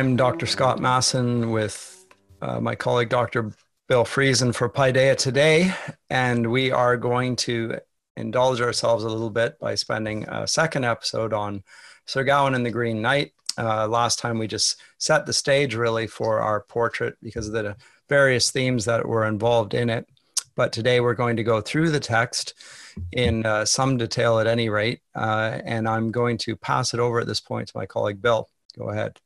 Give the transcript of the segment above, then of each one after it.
I'm Dr. Scott Masson with uh, my colleague Dr. Bill Friesen for Paideia today, and we are going to indulge ourselves a little bit by spending a second episode on Sir Gawain and the Green Knight. Uh, last time we just set the stage really for our portrait because of the various themes that were involved in it. But today we're going to go through the text in uh, some detail at any rate, uh, and I'm going to pass it over at this point to my colleague Bill. Go ahead.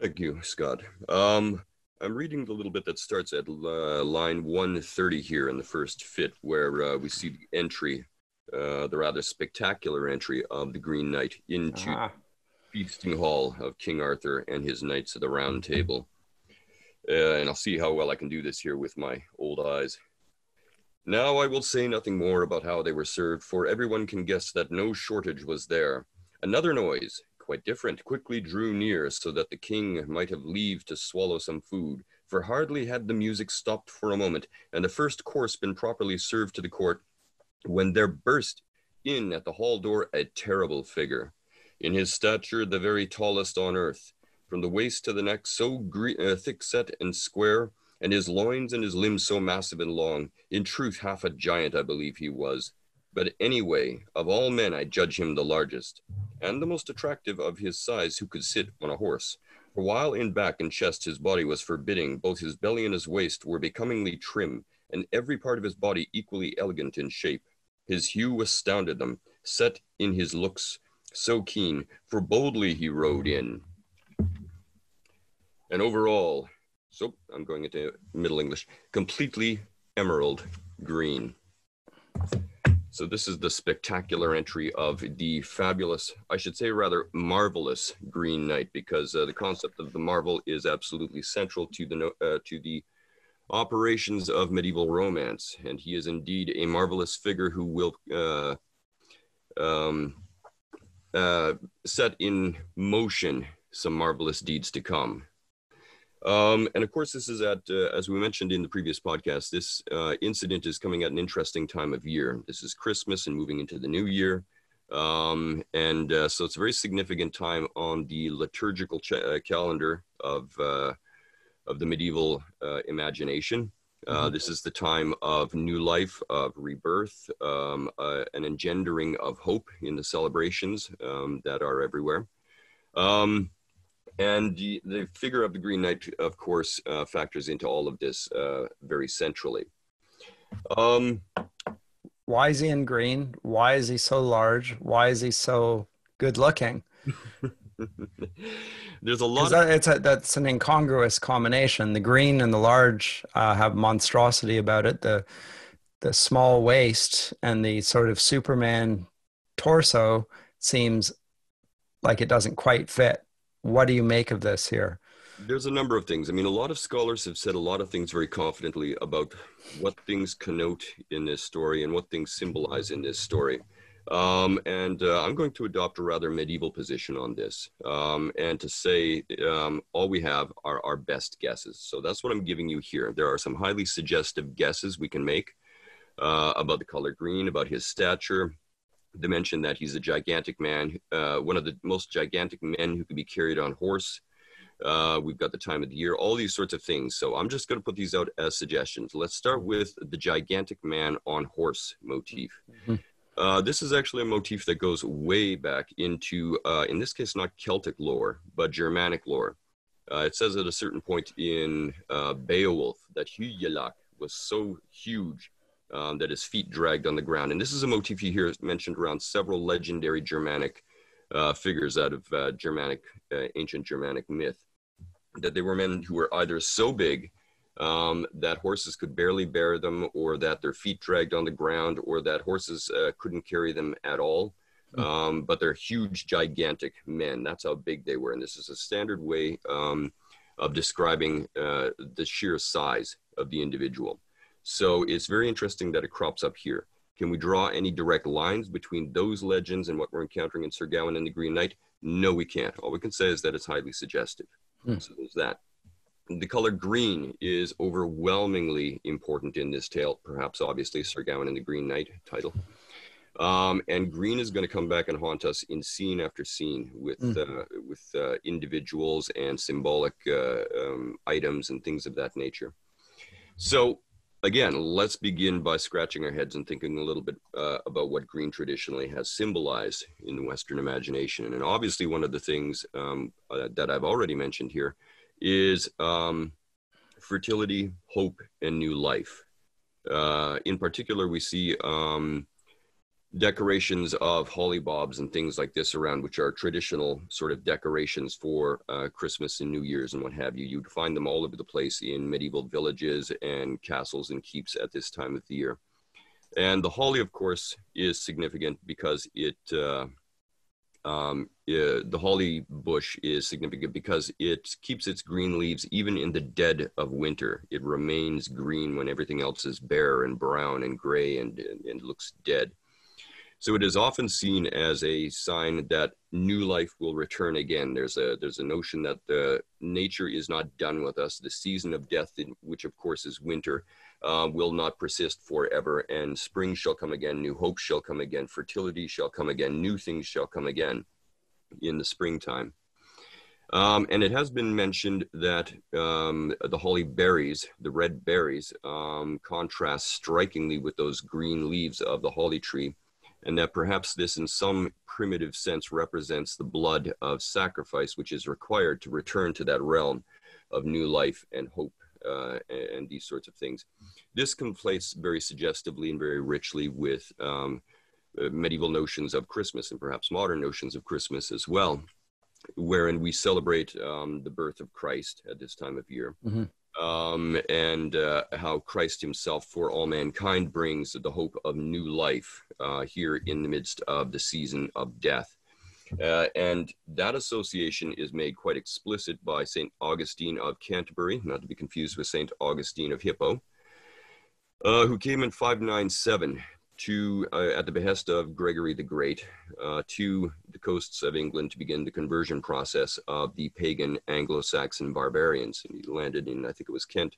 Thank you, Scott. Um, I'm reading the little bit that starts at uh, line 130 here in the first fit, where uh, we see the entry, uh, the rather spectacular entry of the Green Knight into ah. feasting hall of King Arthur and his knights of the Round Table. Uh, and I'll see how well I can do this here with my old eyes. Now I will say nothing more about how they were served, for everyone can guess that no shortage was there. Another noise, quite different, quickly drew near so that the king might have leave to swallow some food. For hardly had the music stopped for a moment and the first course been properly served to the court, when there burst in at the hall door a terrible figure. In his stature, the very tallest on earth, from the waist to the neck, so gre- uh, thick set and square, and his loins and his limbs so massive and long. In truth, half a giant, I believe he was. But anyway, of all men, I judge him the largest and the most attractive of his size who could sit on a horse. For while in back and chest his body was forbidding, both his belly and his waist were becomingly trim, and every part of his body equally elegant in shape. His hue astounded them, set in his looks so keen, for boldly he rode in. And overall, so I'm going into Middle English, completely emerald green. So this is the spectacular entry of the fabulous, I should say rather marvelous Green Knight, because uh, the concept of the marvel is absolutely central to the uh, to the operations of medieval romance, and he is indeed a marvelous figure who will uh, um, uh, set in motion some marvelous deeds to come. Um, and of course, this is at, uh, as we mentioned in the previous podcast, this uh, incident is coming at an interesting time of year. This is Christmas and moving into the new year. Um, and uh, so it's a very significant time on the liturgical ch- uh, calendar of, uh, of the medieval uh, imagination. Mm-hmm. This is the time of new life, of rebirth, um, an engendering of hope in the celebrations um, that are everywhere. Um, and the, the, figure of the Green Knight, of course, uh, factors into all of this uh, very centrally. Um, Why is he in green? Why is he so large? Why is he so good looking? There's a lot. That, it's a, that's an incongruous combination. The green and the large uh, have monstrosity about it. The the small waist and the sort of Superman torso seems like it doesn't quite fit what do you make of this here? There's a number of things. I mean, a lot of scholars have said a lot of things very confidently about what things connote in this story and what things symbolize in this story. Um, and uh, I'm going to adopt a rather medieval position on this um, and to say um, all we have are our best guesses. So that's what I'm giving you here. There are some highly suggestive guesses we can make uh, about the color green, about his stature, they mention that he's a gigantic man, uh, one of the most gigantic men who can be carried on horse. Uh, we've got the time of the year, all these sorts of things. So I'm just going to put these out as suggestions. Let's start with the gigantic man on horse motif. Mm-hmm. Uh, this is actually a motif that goes way back into, uh, in this case, not Celtic lore, but Germanic lore. Uh, it says at a certain point in uh, Beowulf that Hygelac was so huge um, that his feet dragged on the ground. And this is a motif you hear mentioned around several legendary Germanic uh, figures out of uh, Germanic, uh, ancient Germanic myth, that they were men who were either so big um, that horses could barely bear them, or that their feet dragged on the ground, or that horses uh, couldn't carry them at all. Hmm. Um, but they're huge, gigantic men. That's how big they were. And this is a standard way um, of describing uh, the sheer size of the individual. So it's very interesting that it crops up here. Can we draw any direct lines between those legends and what we're encountering in Sir Gawain and the Green Knight? No, we can't. All we can say is that it's highly suggestive. Hmm. So there's that. The color green is overwhelmingly important in this tale, perhaps obviously Sir Gawain and the Green Knight title. Um, and green is going to come back and haunt us in scene after scene with mm. uh, with uh, individuals and symbolic uh, um, items and things of that nature. So again, let's begin by scratching our heads and thinking a little bit uh, about what green traditionally has symbolized in the Western imagination. And obviously, one of the things um, uh, that I've already mentioned here is um, fertility, hope, and new life. Uh, in particular, we see um, decorations of holly bobs and things like this around, which are traditional sort of decorations for uh, Christmas and New Year's and what have you. You'd find them all over the place in medieval villages and castles and keeps at this time of the year. And the holly, of course, is significant because it, uh, um, the holly bush is significant because it keeps its green leaves even in the dead of winter. It remains green when everything else is bare and brown and gray and, and, and looks dead. So it is often seen as a sign that new life will return again. There's a there's a notion that the nature is not done with us. The season of death, in, which of course is winter, uh, will not persist forever, and spring shall come again. New hope shall come again. Fertility shall come again. New things shall come again in the springtime. Um, and it has been mentioned that um, the holly berries, the red berries, um, contrast strikingly with those green leaves of the holly tree and that perhaps this in some primitive sense represents the blood of sacrifice which is required to return to that realm of new life and hope uh, and these sorts of things. This conflates very suggestively and very richly with um, uh, medieval notions of Christmas and perhaps modern notions of Christmas as well, wherein we celebrate um, the birth of Christ at this time of year. Mm-hmm um, and uh, how Christ Himself for all mankind brings the hope of new life uh, here in the midst of the season of death. Uh, and that association is made quite explicit by St. Augustine of Canterbury, not to be confused with St. Augustine of Hippo, uh, who came in 597 to, uh, at the behest of Gregory the Great, uh, to the coasts of England to begin the conversion process of the pagan Anglo-Saxon barbarians. And he landed in, I think it was Kent,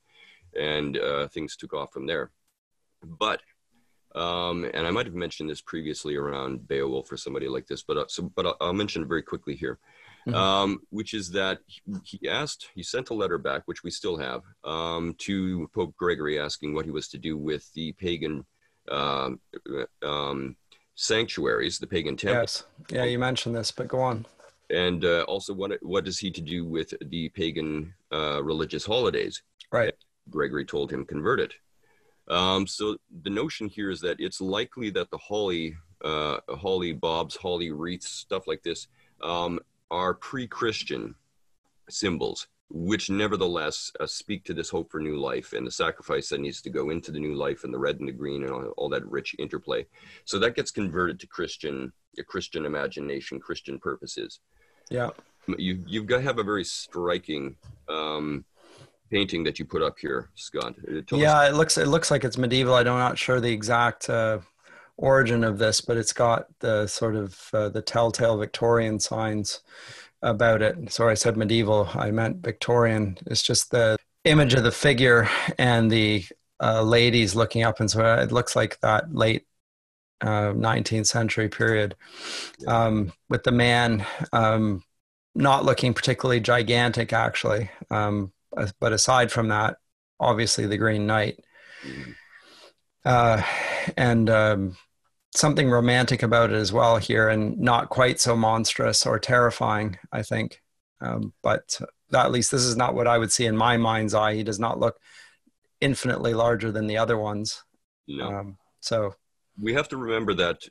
and uh, things took off from there. But, um, and I might have mentioned this previously around Beowulf or somebody like this, but uh, so, but I'll, I'll, mention it very quickly here. Mm-hmm. Um, which is that he asked, he sent a letter back, which we still have, um, to Pope Gregory asking what he was to do with the pagan um, um, sanctuaries, the pagan temples. Yes. Yeah, you mentioned this, but go on. And uh, also, what what is he to do with the pagan uh, religious holidays? Right. Gregory told him convert it. Um, so the notion here is that it's likely that the holly, uh, holly bobs, holly wreaths, stuff like this, um, are pre-Christian symbols which nevertheless uh, speak to this hope for new life and the sacrifice that needs to go into the new life and the red and the green and all, all that rich interplay. So that gets converted to Christian, a Christian imagination, Christian purposes. Yeah, you you've got to have a very striking um, painting that you put up here, Scott. yeah, us- it looks it looks like it's medieval. I'm not sure the exact. Uh, origin of this but it's got the sort of uh, the telltale victorian signs about it. Sorry, I said medieval. I meant Victorian. It's just the image of the figure and the uh, ladies looking up, and so it looks like that late uh, 19th century period, um, with the man um, not looking particularly gigantic, actually. Um, but aside from that, obviously the Green Knight. Mm-hmm. Uh, and um, something romantic about it as well here and not quite so monstrous or terrifying i think. Um, but at least this is not what i would see in my mind's eye. He does not look infinitely larger than the other ones. No. Um, so we have to remember that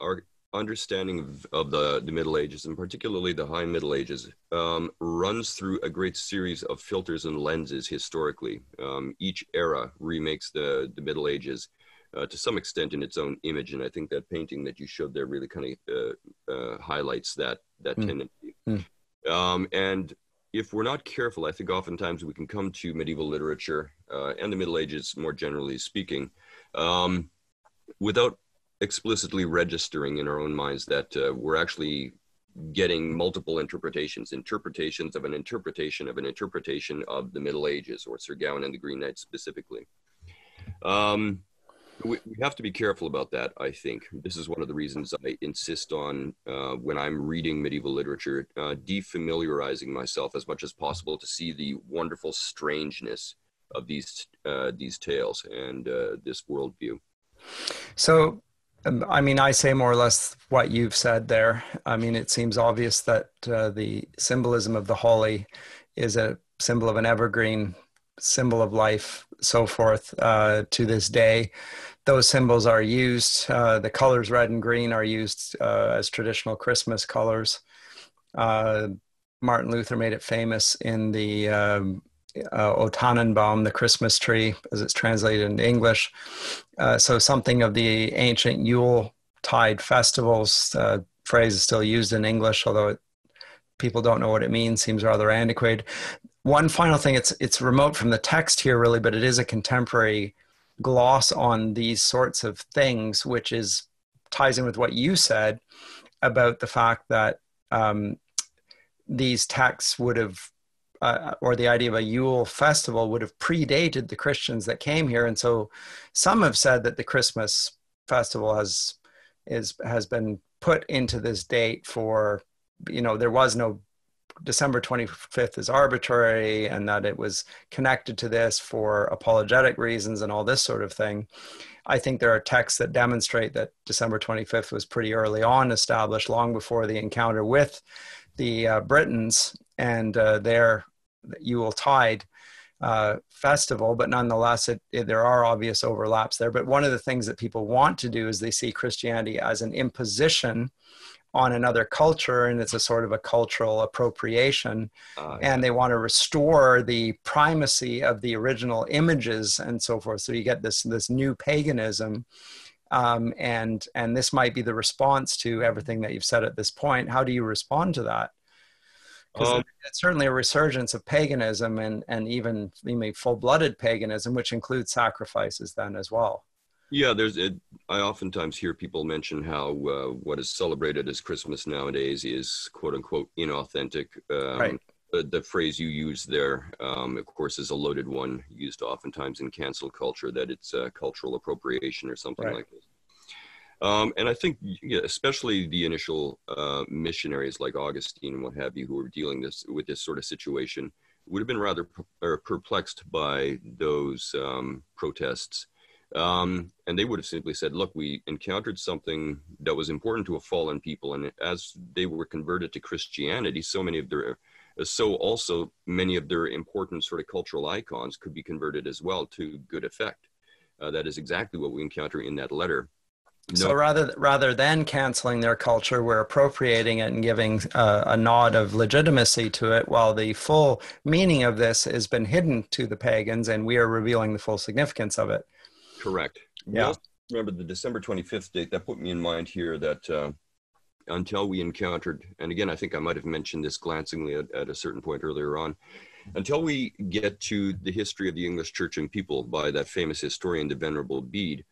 our understanding of, of, the, the middle ages and particularly the high middle ages um, runs through a great series of filters and lenses historically. Um, each era remakes the, the middle ages uh, to some extent in its own image. And I think that painting that you showed there really kind of uh, uh, highlights that that mm. tendency. Mm. Um, and if we're not careful, I think oftentimes we can come to medieval literature uh, and the Middle Ages more generally speaking um, without explicitly registering in our own minds that uh, we're actually getting multiple interpretations, interpretations of an interpretation of an interpretation of the Middle Ages or Sir Gawain and the Green Knight specifically. Um, we, have to be careful about that. I think this is one of the reasons I insist on uh, when I'm reading medieval literature, uh, defamiliarizing myself as much as possible to see the wonderful strangeness of these uh, these tales and uh, this worldview. So, um, I mean, I say more or less what you've said there. I mean, it seems obvious that uh, the symbolism of the holly is a symbol of an evergreen, symbol of life, so forth, uh, to this day. Those symbols are used. Uh, the colors red and green are used uh, as traditional Christmas colors. Uh, Martin Luther made it famous in the um, uh, O Tannenbaum, the Christmas tree, as it's translated into English. Uh, so something of the ancient Yule tide festivals. Phrase is still used in English, although it, people don't know what it means. Seems rather antiquated. One final thing: it's it's remote from the text here, really, but it is a contemporary gloss on these sorts of things, which is ties in with what you said about the fact that um, these texts would have uh, or the idea of a Yule festival would have predated the Christians that came here, and so some have said that the Christmas festival has is has been put into this date for you know there was no December 25th is arbitrary and that it was connected to this for apologetic reasons and all this sort of thing. I think there are texts that demonstrate that December 25th was pretty early on established, long before the encounter with the uh, Britons and uh, their Yule Tide uh, festival, but nonetheless, it, it, there are obvious overlaps there. But one of the things that people want to do is they see Christianity as an imposition on another culture, and it's a sort of a cultural appropriation. Uh, yeah. And they want to restore the primacy of the original images and so forth. So you get this this new paganism. Um, and and this might be the response to everything that you've said at this point. How do you respond to that? Because um, it's certainly a resurgence of paganism and, and even full blooded paganism, which includes sacrifices then as well. Yeah, there's. It, I oftentimes hear people mention how uh, what is celebrated as Christmas nowadays is "quote unquote" inauthentic. Um, right. The, the, phrase you use there, um, of course, is a loaded one used oftentimes in cancel culture. That it's uh, cultural appropriation or something right. like this. Um, and I think, yeah, especially the initial uh, missionaries like Augustine and what have you, who were dealing this with this sort of situation, would have been rather perplexed by those um, protests. Um, and they would have simply said, look, we encountered something that was important to a fallen people. And as they were converted to Christianity, so many of their, so also many of their important sort of cultural icons could be converted as well to good effect. Uh, that is exactly what we encounter in that letter. So rather rather than canceling their culture, we're appropriating it and giving uh, a nod of legitimacy to it, while the full meaning of this has been hidden to the pagans, and we are revealing the full significance of it. Correct. Yeah. remember the December 25th date. That put me in mind here that uh, until we encountered, and again, I think I might have mentioned this glancingly at, at a certain point earlier on, until we get to the history of the English Church and people by that famous historian, the Venerable Bede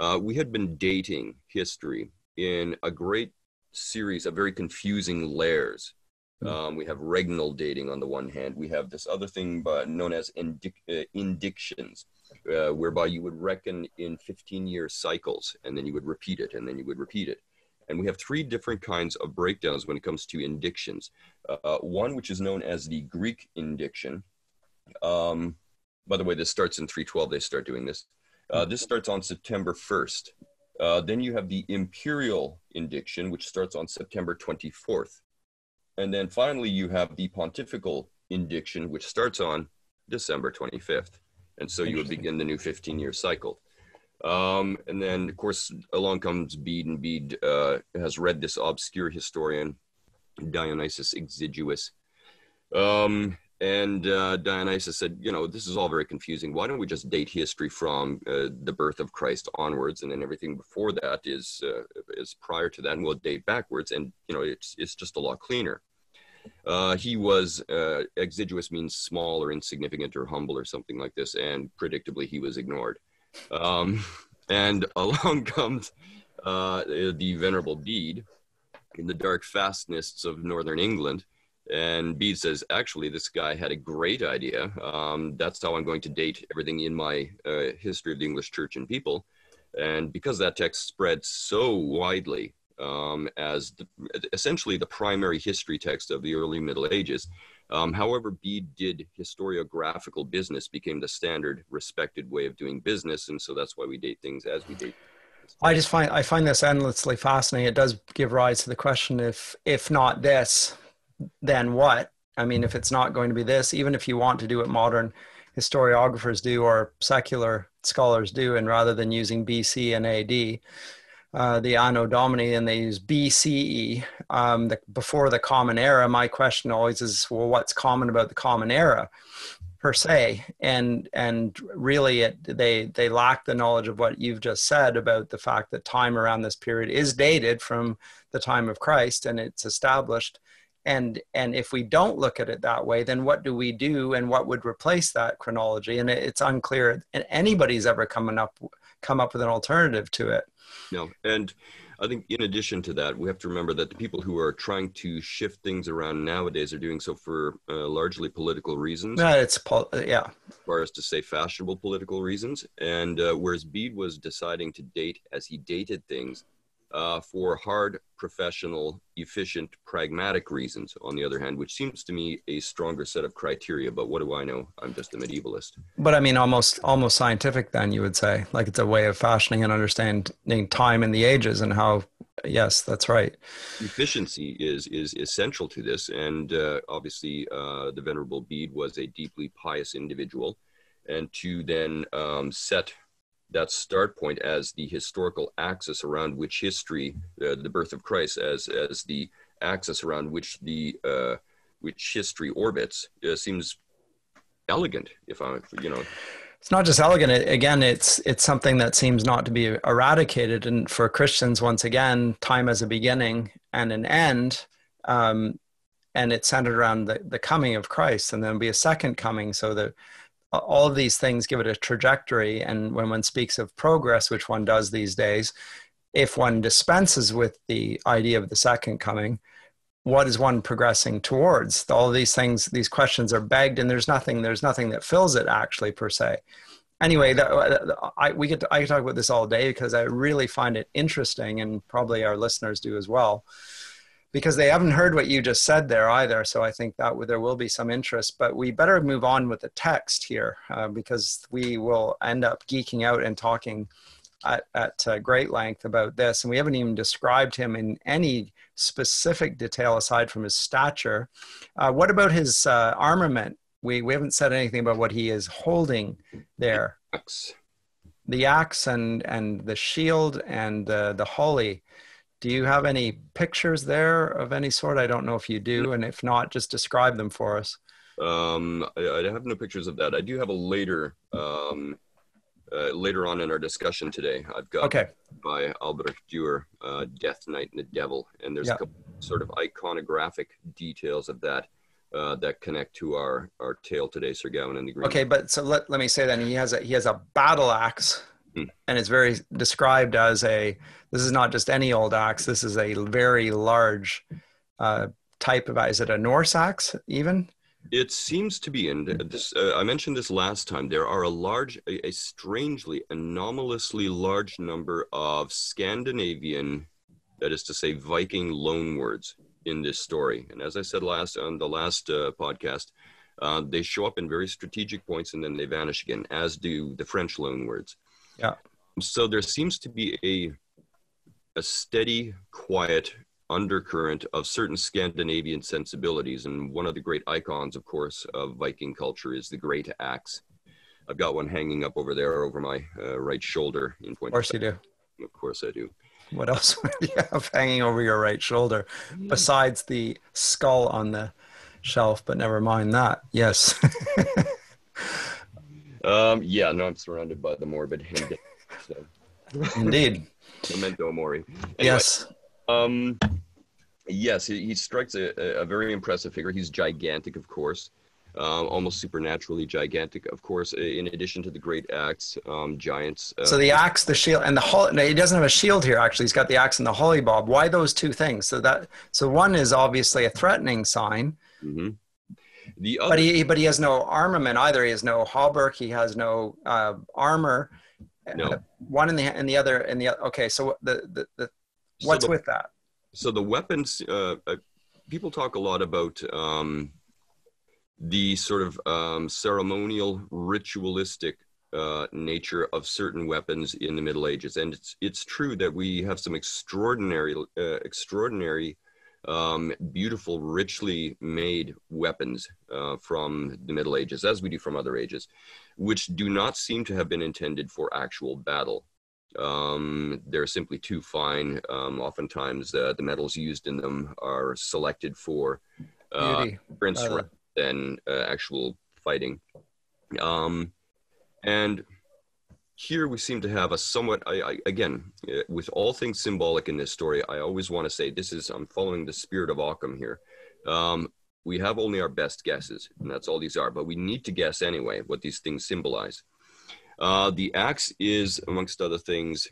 uh, we had been dating history in a great series of very confusing layers. Hmm. Um, we have regnal dating on the one hand. We have this other thing known as indic- uh, indictions, uh, whereby you would reckon in 15 year cycles and then you would repeat it and then you would repeat it. And we have three different kinds of breakdowns when it comes to indictions. Uh, one, which is known as the Greek indiction. Um, by the way, this starts in 312, they start doing this. Uh, this starts on September 1st. Uh, then you have the imperial indiction, which starts on September 24th. And then finally, you have the pontifical indiction, which starts on December 25th. And so you would begin the new 15 year cycle. Um, and then, of course, along comes Bede, and Bede uh, has read this obscure historian, Dionysius Exiguus. Um, and uh, Dionysius said, you know, this is all very confusing. Why don't we just date history from uh, the birth of Christ onwards, and then everything before that is uh, is prior to that, and we'll date backwards, and you know, it's it's just a lot cleaner. Uh, he was uh, exiguous means small or insignificant or humble or something like this, and predictably he was ignored. Um, and along comes uh, the venerable Bede in the dark fastnesses of northern England and Bede says, actually, this guy had a great idea. Um, that's how I'm going to date everything in my uh, history of the English church and people. And because that text spread so widely um, as the, essentially the primary history text of the early Middle Ages, um, however, Bede did historiographical business became the standard, respected way of doing business, and so that's why we date things as we date. I just find I find this endlessly fascinating. It does give rise to the question: if if not this, then what? I mean, if it's not going to be this, even if you want to do what modern historiographers do or secular scholars do, and rather than using BC and AD, uh, the Anno Domini, and they use BCE um, the, before the Common Era. My question always is, well, what's common about the Common Era, per se? And and really, it they they lack the knowledge of what you've just said about the fact that time around this period is dated from the time of Christ, and it's established. And and if we don't look at it that way, then what do we do, and what would replace that chronology? And it, it's unclear. And anybody's ever coming up come up with an alternative to it. No, and I think in addition to that, we have to remember that the people who are trying to shift things around nowadays are doing so for uh, largely political reasons. Yeah, it's pol- yeah. As far as to say fashionable political reasons, and uh, whereas Bede was deciding to date as he dated things uh, for hard, professional, efficient, pragmatic reasons, on the other hand, which seems to me a stronger set of criteria. But what do I know? I'm just a medievalist. But I mean, almost almost scientific. Then you would say, like it's a way of fashioning and understanding time in the ages and how. Yes, that's right. Efficiency is is essential to this, and uh, obviously, uh, the venerable Bede was a deeply pious individual, and to then um, set that start point as the historical axis around which history, uh, the birth of Christ, as as the axis around which the uh, which history orbits, uh, seems elegant. If I, you know, it's not just elegant. It, again, it's it's something that seems not to be eradicated. And for Christians, once again, time has a beginning and an end. Um, and it's centered around the, the coming of Christ, and there'll be a second coming. So that all of these things give it a trajectory. And when one speaks of progress, which one does these days, if one dispenses with the idea of the second coming, what is one progressing towards? All these things, these questions are begged, and there's nothing, there's nothing that fills it actually per se. Anyway, that, uh, I, we could I could talk about this all day because I really find it interesting, and probably our listeners do as well because they haven't heard what you just said there either. So I think that there will be some interest, but we better move on with the text here uh, because we will end up geeking out and talking at, at uh, great length about this. And we haven't even described him in any specific detail aside from his stature. Uh, what about his uh, armament? We, we haven't said anything about what he is holding there. The axe and, and the shield and the, the holly. Do you have any pictures there of any sort? I don't know if you do, and if not, just describe them for us. Um, I, I have no pictures of that. I do have a later, um, uh, later on in our discussion today. I've got okay. by Albrecht Dürer, uh, Death Knight and the Devil, and there's yeah. a couple sort of iconographic details of that uh, that connect to our our tale today, Sir Gawain and the Green. Okay, but so let, let me say then he has a he has a battle axe. And it's very described as a, this is not just any old axe, this is a very large uh, type of, is it a Norse axe even? It seems to be, and this, uh, I mentioned this last time, there are a large, a, a strangely, anomalously large number of Scandinavian, that is to say, Viking loanwords in this story. And as I said last on the last uh, podcast, uh, they show up in very strategic points and then they vanish again, as do the French loanwords. Yeah. So there seems to be a a steady, quiet undercurrent of certain Scandinavian sensibilities, and one of the great icons, of course, of Viking culture is the great axe. I've got one hanging up over there over my uh, right shoulder in point. Of course, you do. Of course, I do. What else do you have hanging over your right shoulder besides the skull on the shelf? But never mind that. Yes. Um, yeah, no, I'm surrounded by the morbid. so. Indeed. Memento mori. Anyway, yes. Um, yes, he, he strikes a, a, very impressive figure. He's gigantic, of course. Um, almost supernaturally gigantic, of course. In addition to the great axe, um, giants. Uh, so the axe, the shield, and the holly. No, he doesn't have a shield here. Actually, he's got the axe and the holly bob. Why those two things? So that so one is obviously a threatening sign. Mm-hmm. The other, but he but he has no armament either. He has no hauberk. He has no uh, armor. No. Uh, one in the and the other in the other. Okay, so the the, the what's so the, with that? So the weapons, uh, uh, people talk a lot about um, the sort of um, ceremonial, ritualistic uh, nature of certain weapons in the Middle Ages, and it's it's true that we have some extraordinary, uh, extraordinary, um, beautiful, richly made weapons uh, from the Middle Ages, as we do from other ages, which do not seem to have been intended for actual battle. Um, they're simply too fine. Um, oftentimes, uh, the metals used in them are selected for uh, prints rather than uh, actual fighting. Um, and here we seem to have a somewhat, I, I, again, uh, with all things symbolic in this story, I always want to say this is, I'm following the spirit of Occam here. Um, we have only our best guesses, and that's all these are, but we need to guess anyway what these things symbolize. Uh, the axe is, amongst other things,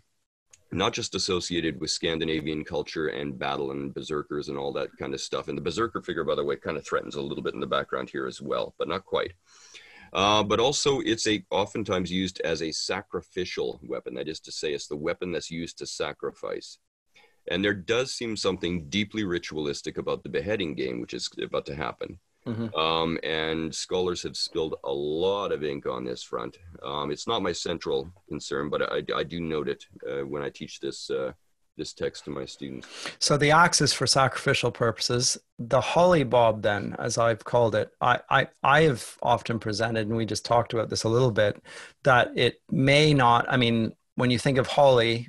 not just associated with Scandinavian culture and battle and berserkers and all that kind of stuff. And the berserker figure, by the way, kind of threatens a little bit in the background here as well, but not quite. Uh, but also, it's a oftentimes used as a sacrificial weapon. That is to say, it's the weapon that's used to sacrifice. And there does seem something deeply ritualistic about the beheading game, which is about to happen. Mm-hmm. Um, and scholars have spilled a lot of ink on this front. Um, it's not my central concern, but I, I do note it uh, when I teach this uh, this text to my students. So the axe is for sacrificial purposes. The holly bob, then, as I've called it, I, I, I have often presented, and we just talked about this a little bit, that it may not. I mean, when you think of holly,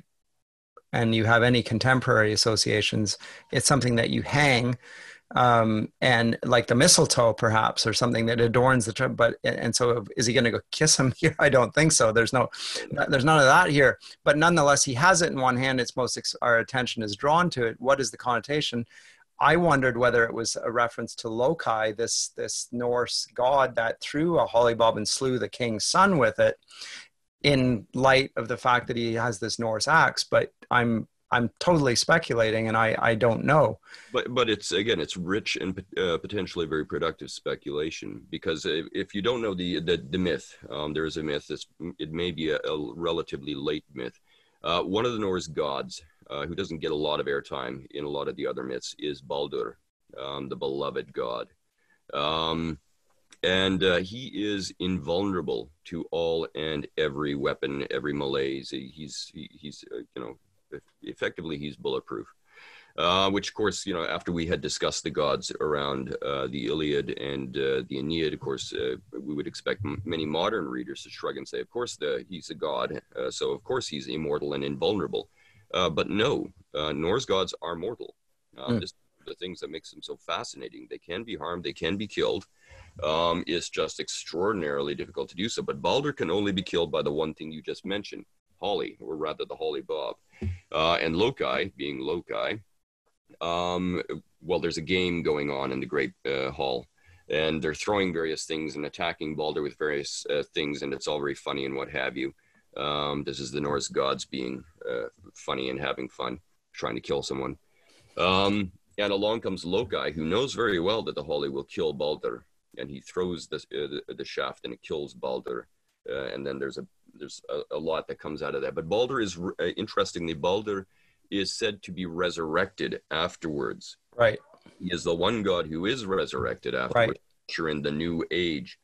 and you have any contemporary associations, it's something that you hang um, and like the mistletoe perhaps or something that adorns the tree but and so is he going to go kiss him here? I don't think so. There's no there's none of that here. But nonetheless he has it in one hand. It's most our attention is drawn to it. What is the connotation? I wondered whether it was a reference to loki this this norse god that threw a holly bob and slew the king's son with it in light of the fact that he has this norse axe. But i'm I'm totally speculating, and I I don't know. But but it's again it's rich and uh, potentially very productive speculation because if you don't know the the, the myth, um, there is a myth. That's, it may be a, a relatively late myth. Uh, one of the Norse gods uh, who doesn't get a lot of airtime in a lot of the other myths is Baldur, um, the beloved god. Um, and uh, he is invulnerable to all and every weapon, every malaise. He's he, he's uh, you know effectively he's bulletproof. Uh, which, of course, you know, after we had discussed the gods around uh, the Iliad and uh, the Aeneid, of course, uh, we would expect m- many modern readers to shrug and say, of course, the, he's a god, uh, so of course he's immortal and invulnerable. Uh, but no, Norse gods are mortal. Mm. This, the things that makes them so fascinating. They can be harmed, they can be killed. Um, it's just extraordinarily difficult to do so. But Balder can only be killed by the one thing you just mentioned, Holly, or rather the Holly Bob. Uh, and Loki, being Loki, um, well, there's a game going on in the Great uh, Hall, and they're throwing various things and attacking Balder with various uh, things, and it's all very funny and what have you. Um, this is the Norse gods being uh, funny and having fun, trying to kill someone. Um, and along comes Loki, who knows very well that the Holly will kill Balder, and he throws the, uh, the, the shaft and it kills Balder. Uh, and then there's a there's a, a, lot that comes out of that. But Balder is uh, interestingly, Balder is said to be resurrected afterwards. Right. He is the one god who is resurrected afterwards. Right. in the new age,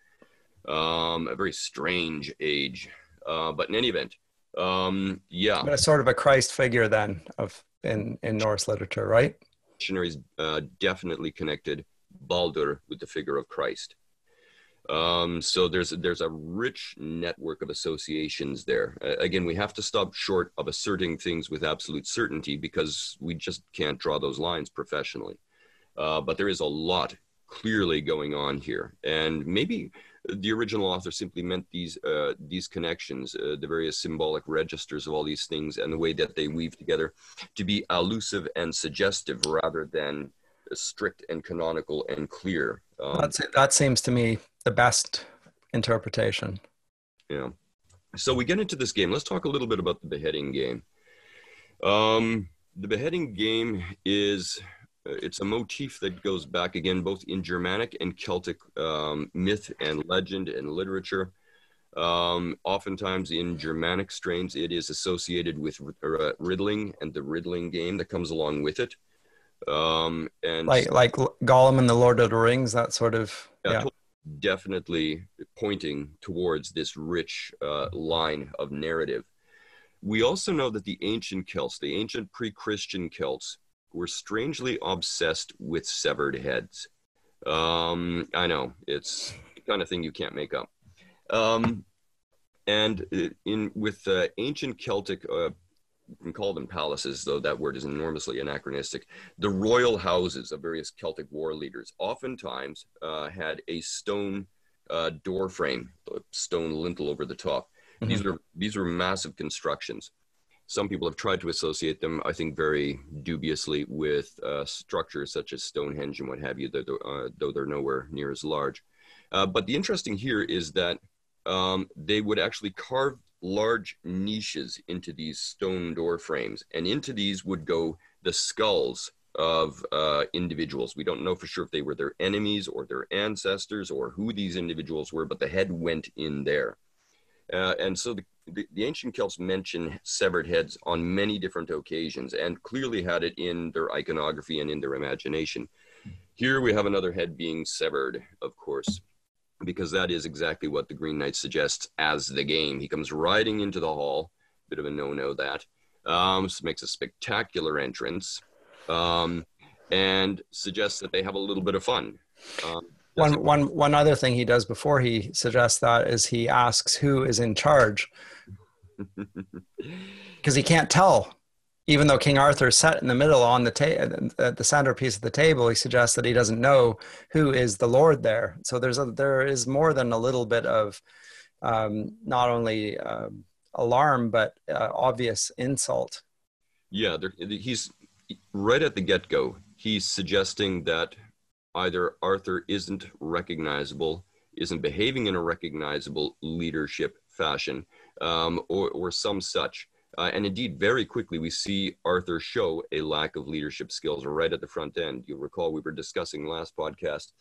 um, a very strange age. Uh, but in any event, um, yeah, but a sort of a Christ figure then of in in Norse literature, right? Dictionaries uh, definitely connected Balder with the figure of Christ. Um, so there's there's a rich network of associations there. Uh, again, we have to stop short of asserting things with absolute certainty because we just can't draw those lines professionally. Uh, but there is a lot clearly going on here, and maybe the original author simply meant these uh, these connections, uh, the various symbolic registers of all these things, and the way that they weave together, to be elusive and suggestive rather than strict and canonical and clear. Um, that seems to me the best interpretation. Yeah. So we get into this game. Let's talk a little bit about the beheading game. Um, the beheading game is uh, it's a motif that goes back again both in Germanic and Celtic um, myth and legend and literature. Um, oftentimes in Germanic strains, it is associated with uh, riddling and the riddling game that comes along with it. Um, and like like Gollum and the Lord of the Rings, that sort of yeah. Definitely pointing towards this rich uh, line of narrative. We also know that the ancient Celts, the ancient pre-Christian Celts, were strangely obsessed with severed heads. Um, I know it's the kind of thing you can't make up. Um, and in with uh, ancient Celtic, uh, can call them palaces, though that word is enormously anachronistic. The royal houses of various Celtic war leaders oftentimes uh, had a stone uh, door frame, a stone lintel over the top. Mm-hmm. These are these were massive constructions. Some people have tried to associate them, I think, very dubiously with uh, structures such as Stonehenge and what have you, though, uh, though they're nowhere near as large. Uh, but the interesting here is that um, they would actually carve large niches into these stone door frames, and into these would go the skulls of uh, individuals. We don't know for sure if they were their enemies or their ancestors or who these individuals were, but the head went in there. Uh, and so the, the, the, ancient Celts mention severed heads on many different occasions and clearly had it in their iconography and in their imagination. Here we have another head being severed, of course because that is exactly what the Green Knight suggests as the game. He comes riding into the hall, bit of a no-no that. Um, makes a spectacular entrance, um, and suggests that they have a little bit of fun. Um, one, one, one other thing he does before he suggests that is he asks who is in charge because he can't tell even though King Arthur sat in the middle on the ta- at the centerpiece of the table, he suggests that he doesn't know who is the Lord there. So there's a, there is more than a little bit of um, not only uh, alarm but uh, obvious insult. Yeah, there, he's right at the get go. He's suggesting that either Arthur isn't recognizable, isn't behaving in a recognizable leadership fashion, um, or, or some such. Uh, and indeed, very quickly, we see Arthur show a lack of leadership skills right at the front end. You'll recall we were discussing last podcast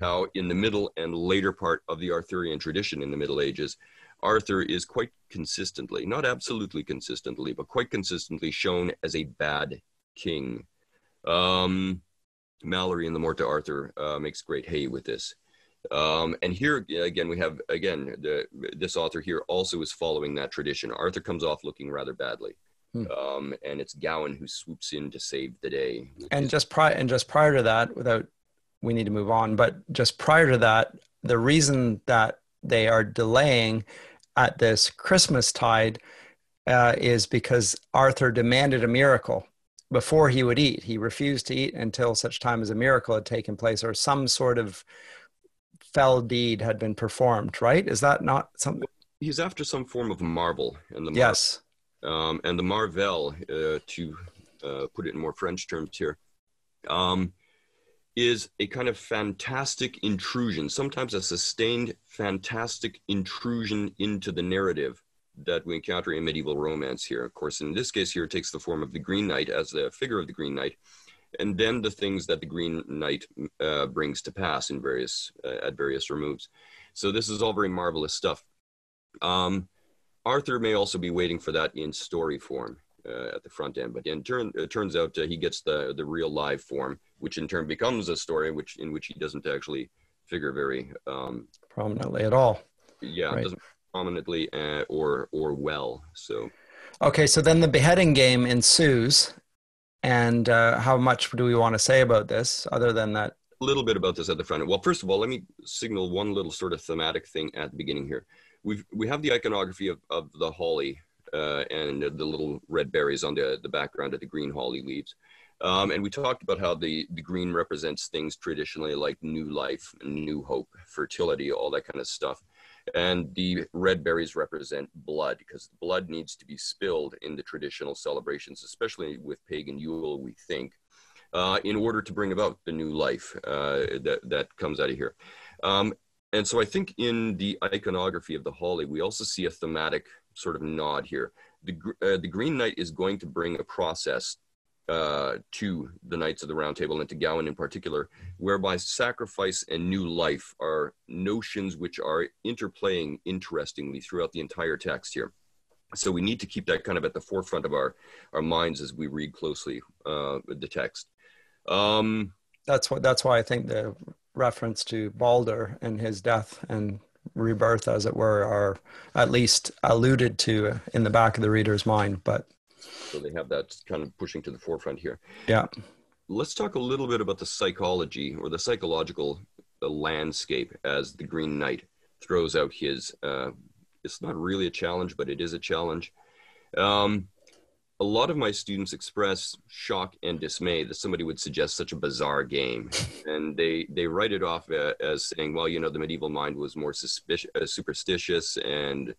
how, in the middle and later part of the Arthurian tradition in the Middle Ages, Arthur is quite consistently, not absolutely consistently, but quite consistently shown as a bad king. Um, Malory in the Morte d'Arthur uh, makes great hay with this. Um, and here again, we have again the, this author here also is following that tradition. Arthur comes off looking rather badly, hmm. um, and it's Gawain who swoops in to save the day. And just prior and just prior to that, without we need to move on, but just prior to that, the reason that they are delaying at this Christmas tide uh, is because Arthur demanded a miracle before he would eat. He refused to eat until such time as a miracle had taken place or some sort of fell deed had been performed, right? Is that not something? He's after some form of marvel, and the mar- yes, um, and the marvel, uh, to uh, put it in more French terms here, um, is a kind of fantastic intrusion, sometimes a sustained fantastic intrusion into the narrative that we encounter in medieval romance here. Of course, in this case here, it takes the form of the Green Knight as the figure of the Green Knight, and then the things that the Green Knight uh, brings to pass in various uh, at various removes. So this is all very marvelous stuff. Um, Arthur may also be waiting for that in story form uh, at the front end, but in turn, it turns out uh, he gets the the real live form, which in turn becomes a story, which in which he doesn't actually figure very um, prominently at all. Yeah, right. doesn't prominently uh, or or well. So. Okay, so then the beheading game ensues, and uh, how much do we want to say about this other than that? A little bit about this at the front. Well, first of all, let me signal one little sort of thematic thing at the beginning here. We've, we have the iconography of, of the holly uh, and the little red berries on the, the background of the green holly leaves. Um, and we talked about how the, the green represents things traditionally like new life, new hope, fertility, all that kind of stuff. And the red berries represent blood because blood needs to be spilled in the traditional celebrations, especially with pagan Yule, we think, uh, in order to bring about the new life uh, that, that comes out of here. Um, and so I think in the iconography of the holly, we also see a thematic sort of nod here. The, uh, the Green Knight is going to bring a process uh, to the Knights of the Round Table and to Gawain in particular, whereby sacrifice and new life are notions which are interplaying interestingly throughout the entire text here. So we need to keep that kind of at the forefront of our, our minds as we read closely uh, the text. Um, that's what that's why I think the reference to Balder and his death and rebirth, as it were, are at least alluded to in the back of the reader's mind. But so they have that kind of pushing to the forefront here. Yeah. Let's talk a little bit about the psychology or the psychological uh, landscape as the Green Knight throws out his. Uh, it's not really a challenge, but it is a challenge. Um, a lot of my students express shock and dismay that somebody would suggest such a bizarre game and they they write it off uh, as saying well you know the medieval mind was more suspicious uh, superstitious and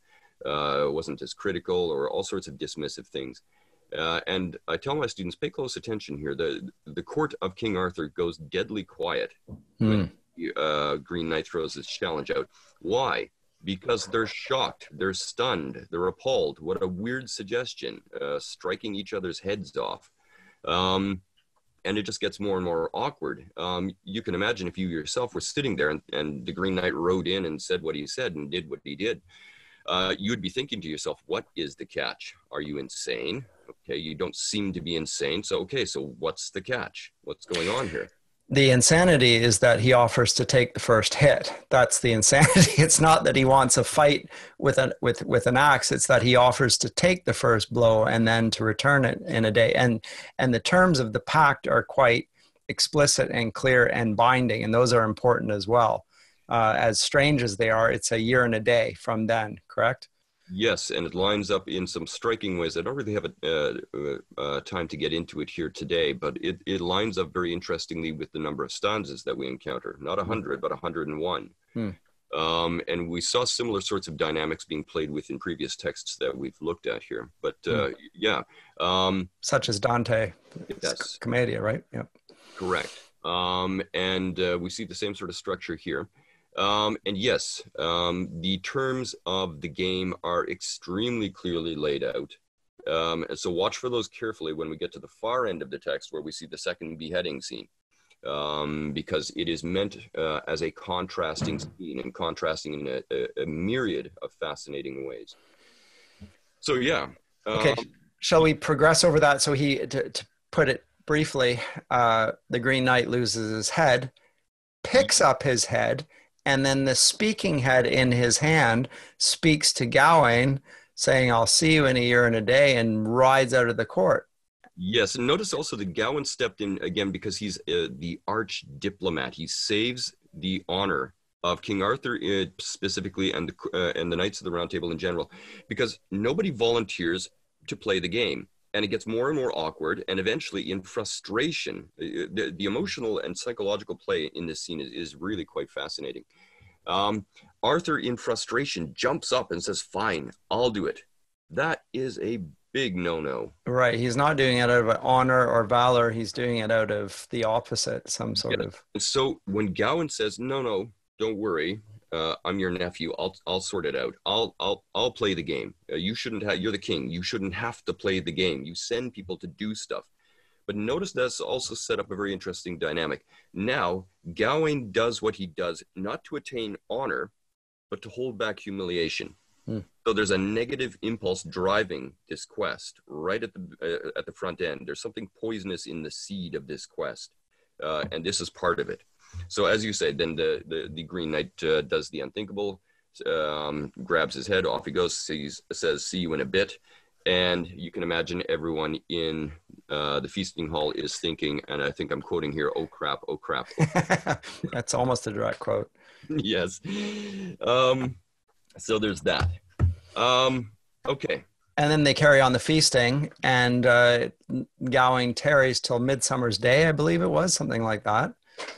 uh, wasn't as critical or all sorts of dismissive things uh, and i tell my students pay close attention here the the court of king arthur goes deadly quiet when hmm. uh, green knight throws his challenge out why because they're shocked, they're stunned, they're appalled. What a weird suggestion, uh, striking each other's heads off. Um, and it just gets more and more awkward. Um, you can imagine if you yourself were sitting there and, and, the Green Knight rode in and said what he said and did what he did, uh, you would be thinking to yourself, what is the catch? Are you insane? Okay, you don't seem to be insane. So, okay, so what's the catch? What's going on here? the insanity is that he offers to take the first hit. That's the insanity. It's not that he wants a fight with an with with an axe. It's that he offers to take the first blow and then to return it in a day. And and the terms of the pact are quite explicit and clear and binding, and those are important as well. Uh, as strange as they are, it's a year and a day from then. Correct. Yes, and it lines up in some striking ways. I don't really have a, uh, uh, uh, time to get into it here today, but it, it lines up very interestingly with the number of stanzas that we encounter. Not 100, hmm. but 101. Hmm. Um, and we saw similar sorts of dynamics being played with in previous texts that we've looked at here. But uh, hmm. yeah. Um, Such as Dante, yes. Commedia, right? Yep. Correct. Um, and uh, we see the same sort of structure here. Um, and yes, um, the terms of the game are extremely clearly laid out. Um, and so watch for those carefully when we get to the far end of the text where we see the second beheading scene. Um, because it is meant uh, as a contrasting scene and contrasting in a, a, a myriad of fascinating ways. So, yeah. okay. Um, Shall we progress over that? So, he, to, to put it briefly, uh, the Green Knight loses his head, picks up his head, and then the speaking head in his hand speaks to Gawain, saying, I'll see you in a year and a day, and rides out of the court. Yes, and notice also that Gawain stepped in again because he's uh, the arch diplomat. He saves the honor of King Arthur uh, specifically and the, uh, and the Knights of the Round Table in general, because nobody volunteers to play the game and it gets more and more awkward and eventually in frustration uh, the, the emotional and psychological play in this scene is, is really quite fascinating. Um, arthur in frustration jumps up and says fine i'll do it. That is a big no-no. Right he's not doing it out of honor or valor he's doing it out of the opposite some sort yeah. of so when Gawain says no no don't worry uh, I'm your nephew. I'll I'll sort it out. I'll I'll I'll play the game. Uh, you shouldn't have. You're the king. You shouldn't have to play the game. You send people to do stuff. But notice that's also set up a very interesting dynamic. Now Gawain does what he does not to attain honor, but to hold back humiliation. Hmm. So there's a negative impulse driving this quest right at the uh, at the front end. There's something poisonous in the seed of this quest, uh, and this is part of it. So as you say, then the the, the Green Knight uh, does the unthinkable, um, grabs his head, off he goes, sees, says, "See you in a bit." And you can imagine everyone in uh, the feasting hall is thinking, and I think I'm quoting here, "Oh crap! Oh crap!" That's almost a direct quote. yes. Um, so there's that. Um, okay. And then they carry on the feasting, and uh, Gawain tarries till Midsummer's Day, I believe it was, something like that.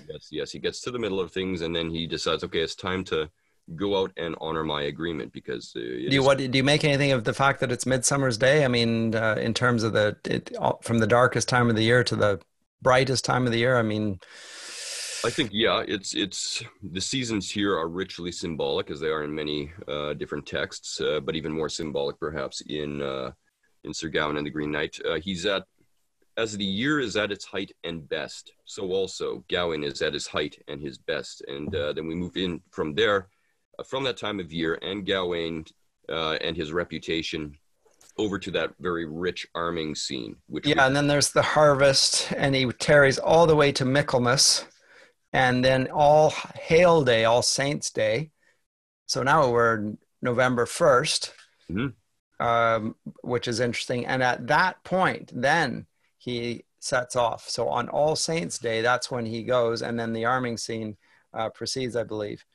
Yes, yes. He gets to the middle of things and then he decides, okay, it's time to go out and honor my agreement because. Uh, do you what? Do you make anything of the fact that it's Midsummer's Day? I mean, uh, in terms of the it, from the darkest time of the year to the brightest time of the year. I mean. I think yeah, it's it's the seasons here are richly symbolic as they are in many uh, different texts, uh, but even more symbolic perhaps in uh, in Sir Gawain and the Green Knight. Uh, he's at as the year is at its height and best, so also Gawain is at his height and his best. And uh, then we move in from there, uh, from that time of year, and Gawain uh, and his reputation over to that very rich arming scene. Which yeah, and then there's the harvest, and he tarries all the way to Michaelmas, and then all Hail Day, All Saints Day. So now we're November 1st, mm-hmm. um, which is interesting. And at that point, then he sets off. So on All Saints Day, that's when he goes, and then the arming scene uh, proceeds, I believe.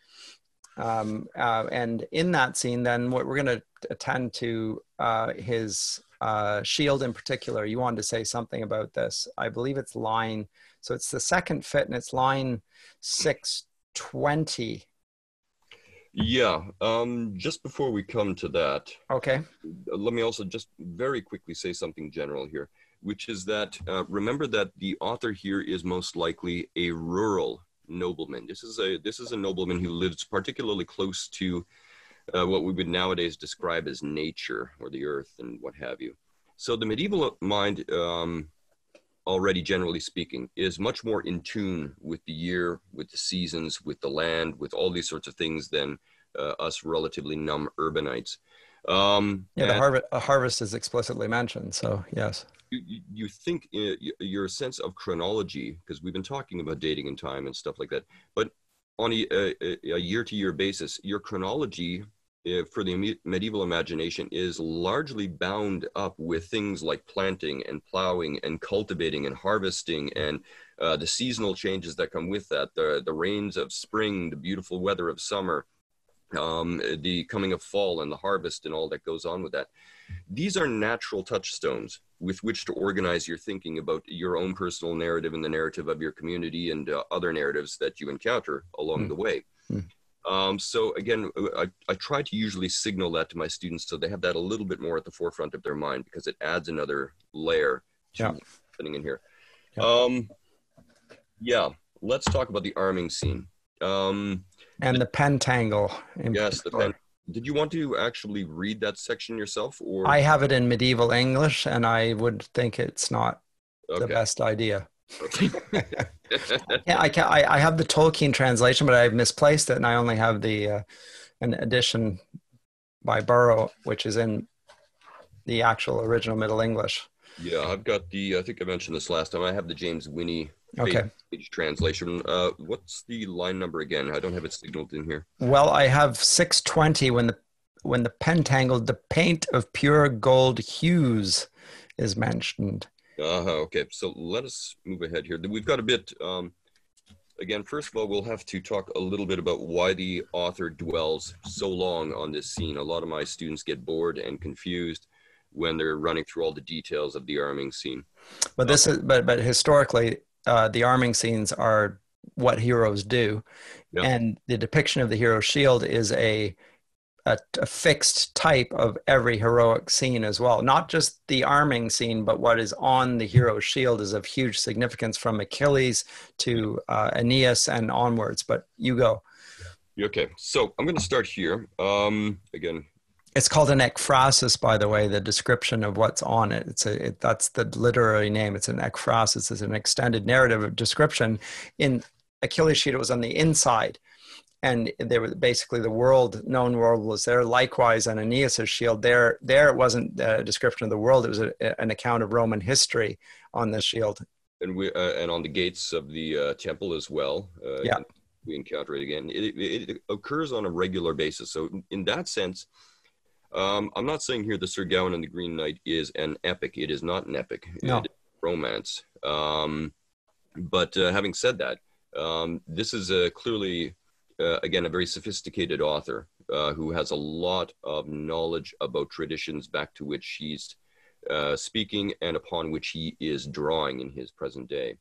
Um, uh, and in that scene, then what we're going to attend to uh, his uh, shield in particular. You wanted to say something about this. I believe it's line. So it's the second fit, and it's line six twenty. Yeah. Um, just before we come to that, okay. Let me also just very quickly say something general here, which is that uh, remember that the author here is most likely a rural nobleman. This is a this is a nobleman who lives particularly close to uh, what we would nowadays describe as nature or the earth and what have you. So the medieval mind, um, already generally speaking, is much more in tune with the year, with the seasons, with the land, with all these sorts of things than uh, us relatively numb urbanites. Um, yeah, the harvest, harvest is explicitly mentioned. So yes you, you think uh, your sense of chronology, because we've been talking about dating and time and stuff like that, but on a, year-to-year basis, your chronology uh, for the medieval imagination is largely bound up with things like planting and plowing and cultivating and harvesting and uh, the seasonal changes that come with that, the, the rains of spring, the beautiful weather of summer, um, the coming of fall and the harvest and all that goes on with that. These are natural touchstones with which to organize your thinking about your own personal narrative and the narrative of your community and uh, other narratives that you encounter along mm. the way. Mm. Um, so again, uh, I, I try to usually signal that to my students so they have that a little bit more at the forefront of their mind because it adds another layer to yeah. happening in here. Yeah. Um, yeah, let's talk about the arming scene. Um, and the pentangle. yes, the pen, did you want to actually read that section yourself, or I have it in medieval English, and I would think it's not okay. the best idea. Okay. yeah, I, can, I, I have the Tolkien translation, but I've misplaced it, and I only have the uh, an edition by Burrow, which is in the actual original Middle English. Yeah, I've got the. I think I mentioned this last time. I have the James Winny okay. page translation. Uh, what's the line number again? I don't have it signaled in here. Well, I have 620 when the when the pentangled, the paint of pure gold hues is mentioned. Uh-huh, okay, so let us move ahead here. We've got a bit, um, again, first of all, we'll have to talk a little bit about why the author dwells so long on this scene. A lot of my students get bored and confused when they're running through all the details of the arming scene. But this is, but, but historically, uh, the arming scenes are what heroes do, yep. and the depiction of the hero shield is a, a, a fixed type of every heroic scene as well. Not just the arming scene, but what is on the hero's shield is of huge significance from Achilles to uh, Aeneas and onwards. But you go. Okay, so I'm going to start here. Um, again, it's called an ekphrasis, by the way. The description of what's on it. It's a it, that's the literary name. It's an ekphrasis. It's an extended narrative of description. In Achilles' sheet, it was on the inside, and there was basically the world, known world, was there. Likewise, on Aeneas' shield, there there it wasn't a description of the world. It was a, an account of Roman history on the shield. And we uh, and on the gates of the uh, temple as well. Uh, yeah. We encounter it again. It, it, it occurs on a regular basis. So in that sense um, I'm not saying here the Sir Gawain and the Green Knight is an epic. It is not an epic. No. romance. Um, but uh, having said that, um, this is a clearly, uh, again, a very sophisticated author uh, who has a lot of knowledge about traditions back to which he's uh, speaking and upon which he is drawing in his present day.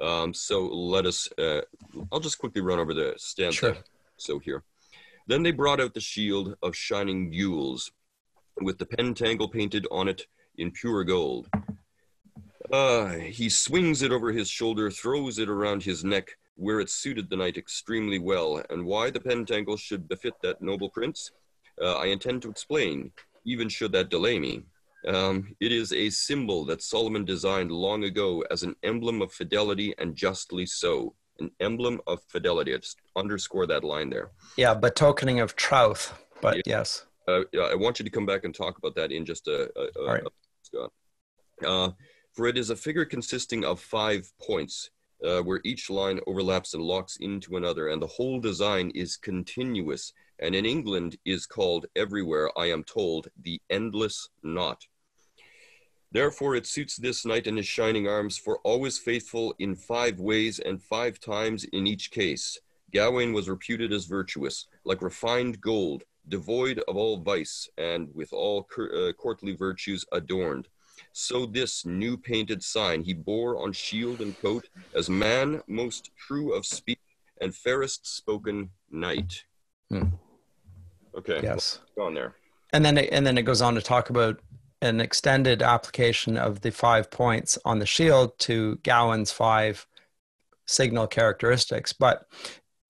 Um, so let us, uh, I'll just quickly run over the stanza. Sure. So here. Then they brought out the shield of shining gules, with the pentangle painted on it in pure gold. Ah, he swings it over his shoulder, throws it around his neck, where it suited the knight extremely well, and why the pentangle should befit that noble prince, uh, I intend to explain, even should that delay me. Um, it is a symbol that Solomon designed long ago as an emblem of fidelity and justly so. An emblem of fidelity. I just underscore that line there. Yeah, but tokening of troth. But yeah. yes. Uh, I want you to come back and talk about that in just a, a, a, right. a Scott. Uh, for it is a figure consisting of five points, uh, where each line overlaps and locks into another, and the whole design is continuous and in England is called everywhere, I am told, the endless knot. Therefore, it suits this knight and his shining arms, for always faithful in five ways and five times in each case. Gawain was reputed as virtuous, like refined gold, devoid of all vice, and with all uh, courtly virtues adorned. So this new painted sign he bore on shield and coat, as man most true of speech and fairest spoken knight. Hmm. Okay. Yes. Go on there. And then it, and then it goes on to talk about an extended application of the five points on the shield to Gawain's five signal characteristics. But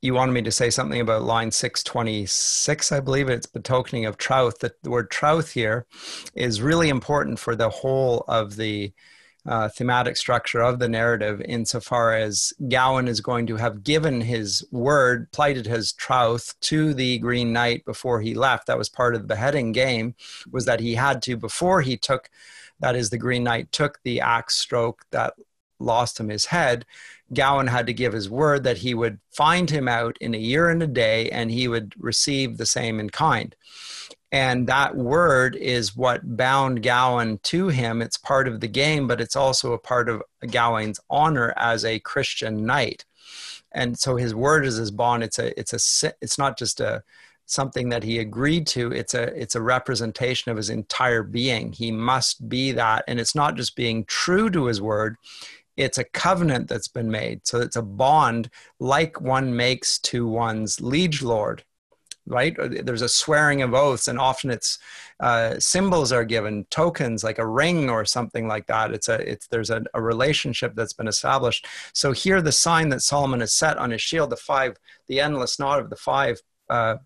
you wanted me to say something about line 626, I believe it's betokening of troth. The word troth here is really important for the whole of the uh, thematic structure of the narrative insofar as Gawain is going to have given his word, plighted his troth to the Green Knight before he left. That was part of the beheading game, was that he had to, before he took, that is, the Green Knight took the axe stroke that lost him his head, Gawain had to give his word that he would find him out in a year and a day and he would receive the same in kind. And that word is what bound Gawain to him. It's part of the game, but it's also a part of Gawain's honor as a Christian knight. And so his word is his bond. It's a, it's a, it's not just a something that he agreed to. It's a, it's a representation of his entire being. He must be that, and it's not just being true to his word. It's a covenant that's been made. So it's a bond like one makes to one's liege lord right? There's a swearing of oaths, and often it's uh, symbols are given, tokens like a ring or something like that. It's a it's there's a, a, relationship that's been established. So here, the sign that Solomon has set on his shield, the five, the endless knot of the five. Uh,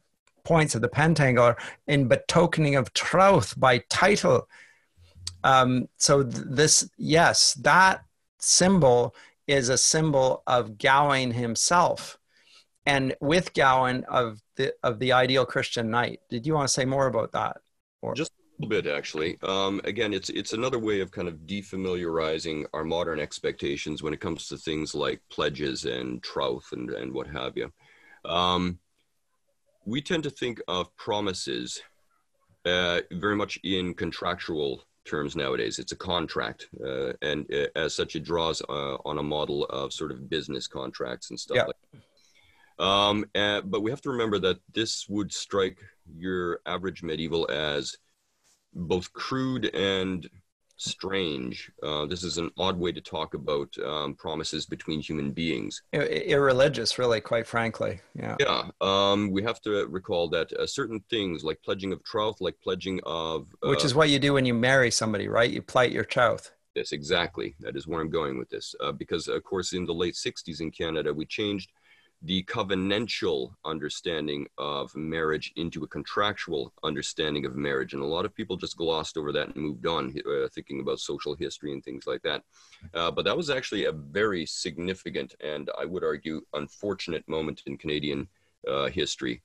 points of the pentangle in betokening of troth by title um, so th- this yes that symbol is a symbol of Gawain himself and with Gawain of the of the ideal Christian knight. Did you want to say more about that? Or? Just a little bit, actually. Um, again, it's it's another way of kind of defamiliarizing our modern expectations when it comes to things like pledges and troth and and what have you. Um, we tend to think of promises uh, very much in contractual terms nowadays. It's a contract, uh, and uh, as such, it draws uh, on a model of sort of business contracts and stuff yeah. like that. Um, and, but we have to remember that this would strike your average medieval as both crude and strange. Uh, this is an odd way to talk about um, promises between human beings. Irreligious, really, quite frankly. Yeah. Yeah. Um, we have to recall that uh, certain things, like pledging of troth, like pledging of, uh, which is what you do when you marry somebody, right? You plight your troth. Yes, exactly. That is where I'm going with this, uh, because of course, in the late '60s in Canada, we changed the covenantal understanding of marriage into a contractual understanding of marriage. And a lot of people just glossed over that and moved on, uh, thinking about social history and things like that. Uh, but that was actually a very significant and I would argue unfortunate moment in Canadian uh, history.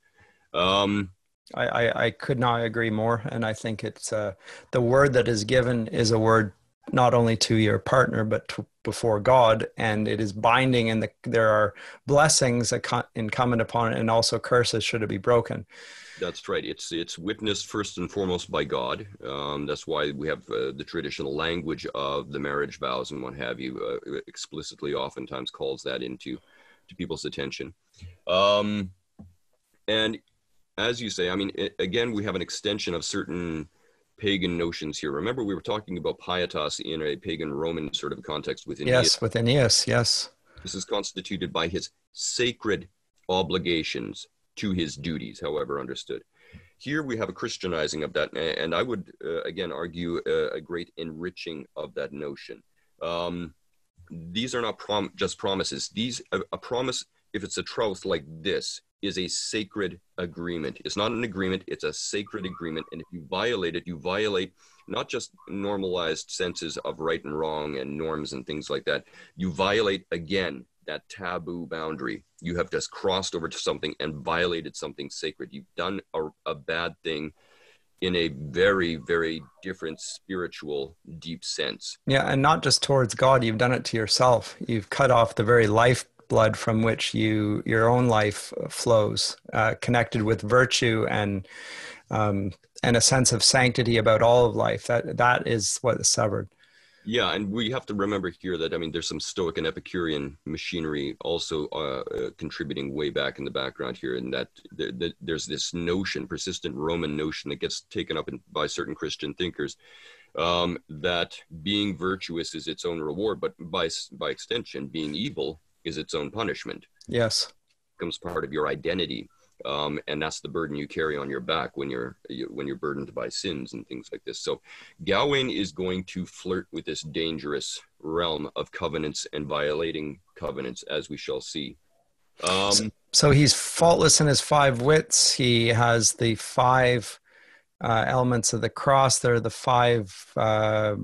Um, I, I, I, could not agree more. And I think it's uh, the word that is given is a word not only to your partner but to, before God, and it is binding, and the, there are blessings incumbent upon it, and also curses should it be broken. That's right. It's it's witnessed first and foremost by God. Um, that's why we have uh, the traditional language of the marriage vows and what have you. Uh, explicitly, oftentimes calls that into to people's attention. Um, and as you say, I mean, it, again, we have an extension of certain pagan notions here. Remember, we were talking about pietas in a pagan Roman sort of context within. Yes, with yes, yes. This is constituted by his sacred obligations to his duties, however understood. Here we have a Christianizing of that, and I would uh, again argue a, a, great enriching of that notion. Um, these are not prom- just promises. These a, a promise, if it's a troth like this, is a sacred agreement. It's not an agreement, it's a sacred agreement. And if you violate it, you violate not just normalized senses of right and wrong and norms and things like that. You violate again that taboo boundary. You have just crossed over to something and violated something sacred. You've done a, a bad thing in a very, very different spiritual, deep sense. Yeah, and not just towards God, you've done it to yourself. You've cut off the very lifeblood from which you your own life flows, uh, connected with virtue and um, and a sense of sanctity about all of life. That that is what is severed. Yeah, and we have to remember here that I mean, there's some Stoic and Epicurean machinery also uh, uh, contributing way back in the background here, and that th- th- there's this notion, persistent Roman notion that gets taken up in, by certain Christian thinkers, um, that being virtuous is its own reward, but by by extension, being evil is its own punishment. Yes, becomes part of your identity um, and that's the burden you carry on your back when you're when you're burdened by sins and things like this. So, Gawain is going to flirt with this dangerous realm of covenants and violating covenants, as we shall see. Um, so, so, he's faultless in his five wits. He has the five uh, elements of the cross. There are the five uh,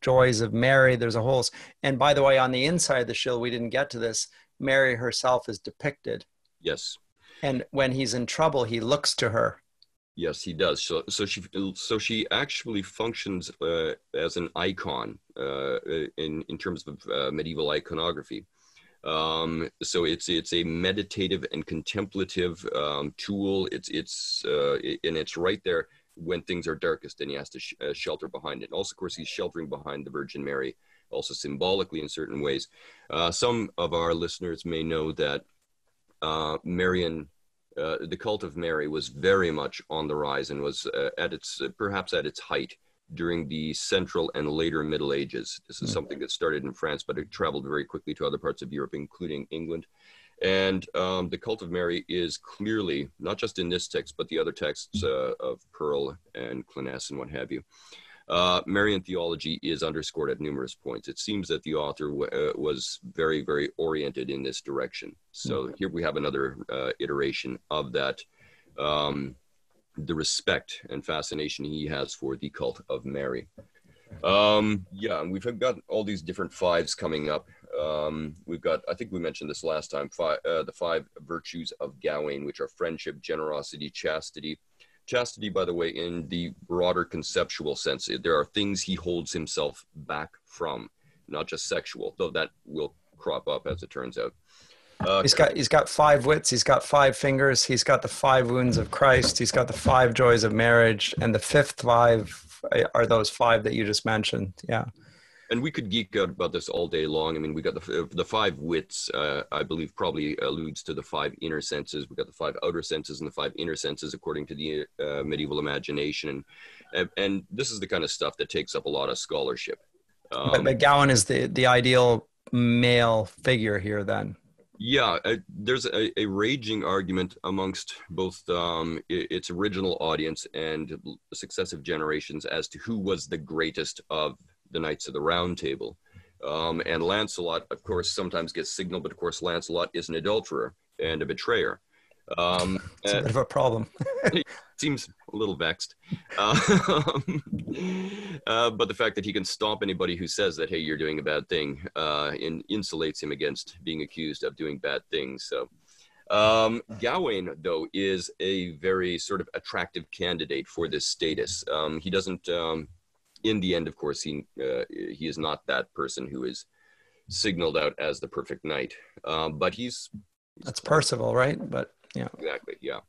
joys of Mary. There's a whole. And by the way, on the inside of the shield, we didn't get to this. Mary herself is depicted. Yes and when he's in trouble he looks to her yes he does so, so she so she actually functions uh, as an icon uh, in in terms of uh, medieval iconography um, so it's it's a meditative and contemplative um, tool it's it's uh, and it's right there when things are darkest and he has to sh- uh, shelter behind it and also of course he's sheltering behind the virgin mary also symbolically in certain ways uh, some of our listeners may know that uh, Marian, uh, the cult of Mary was very much on the rise and was uh, at its uh, perhaps at its height during the Central and later Middle Ages. This is mm. something that started in France, but it traveled very quickly to other parts of Europe, including England. And um, the cult of Mary is clearly not just in this text, but the other texts uh, of Pearl and Cleanness and what have you. Uh, Marian theology is underscored at numerous points. It seems that the author w- uh, was very, very oriented in this direction. So mm-hmm. here we have another uh, iteration of that, um, the respect and fascination he has for the cult of Mary. Um, yeah, and we've got all these different fives coming up. Um, we've got, I think we mentioned this last time, five, uh, the five virtues of Gawain, which are friendship, generosity, chastity, chastity, by the way, in the broader conceptual sense, there are things he holds himself back from, not just sexual, though that will crop up as it turns out. Uh, he's got he's got five wits. He's got five fingers. He's got the five wounds of Christ. He's got the five joys of Mary, and the fifth five are those five that you just mentioned. Yeah and we could geek out about this all day long. I mean, we got the the five wits. Uh, I believe probably alludes to the five inner senses. We got the five outer senses and the five inner senses, according to the uh, medieval imagination. And, and, this is the kind of stuff that takes up a lot of scholarship. Um, but, but Gawain is the the ideal male figure here, then. Yeah, uh, there's a, a, raging argument amongst both um, its original audience and successive generations as to who was the greatest of the Knights of the Round Table. Um, and Lancelot, of course, sometimes gets signaled, but of course, Lancelot is an adulterer and a betrayer. Um, it's a bit of a problem. seems a little vexed. Uh, uh, but the fact that he can stomp anybody who says that, hey, you're doing a bad thing, uh, in, insulates him against being accused of doing bad things. So, um, Gawain, though, is a very sort of attractive candidate for this status. Um, he doesn't um, in the end, of course, he uh, he is not that person who is signaled out as the perfect knight. Um, but he's, he's that's Percival, right? But yeah, exactly, yeah.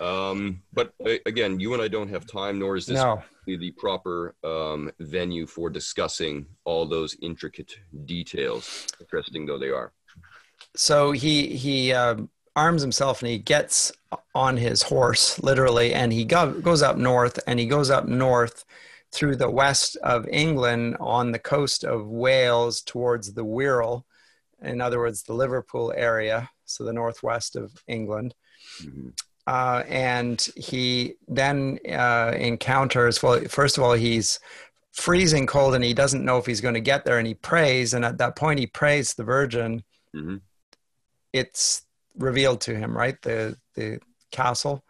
Um, but uh, again, you and I don't have time, nor is this no. the proper um, venue for discussing all those intricate details, interesting though they are. So he he um, arms himself and he gets on his horse, literally, and he go, goes up north, and he goes up north through the west of England on the coast of Wales towards the Wirral, in other words, the Liverpool area, so the northwest of England. Mm-hmm. Uh, and he then uh, encounters, well, first of all, he's freezing cold and he doesn't know if he's going to get there and he prays. And at that point, he prays the Virgin. Mm-hmm. It's revealed to him, right? The the castle.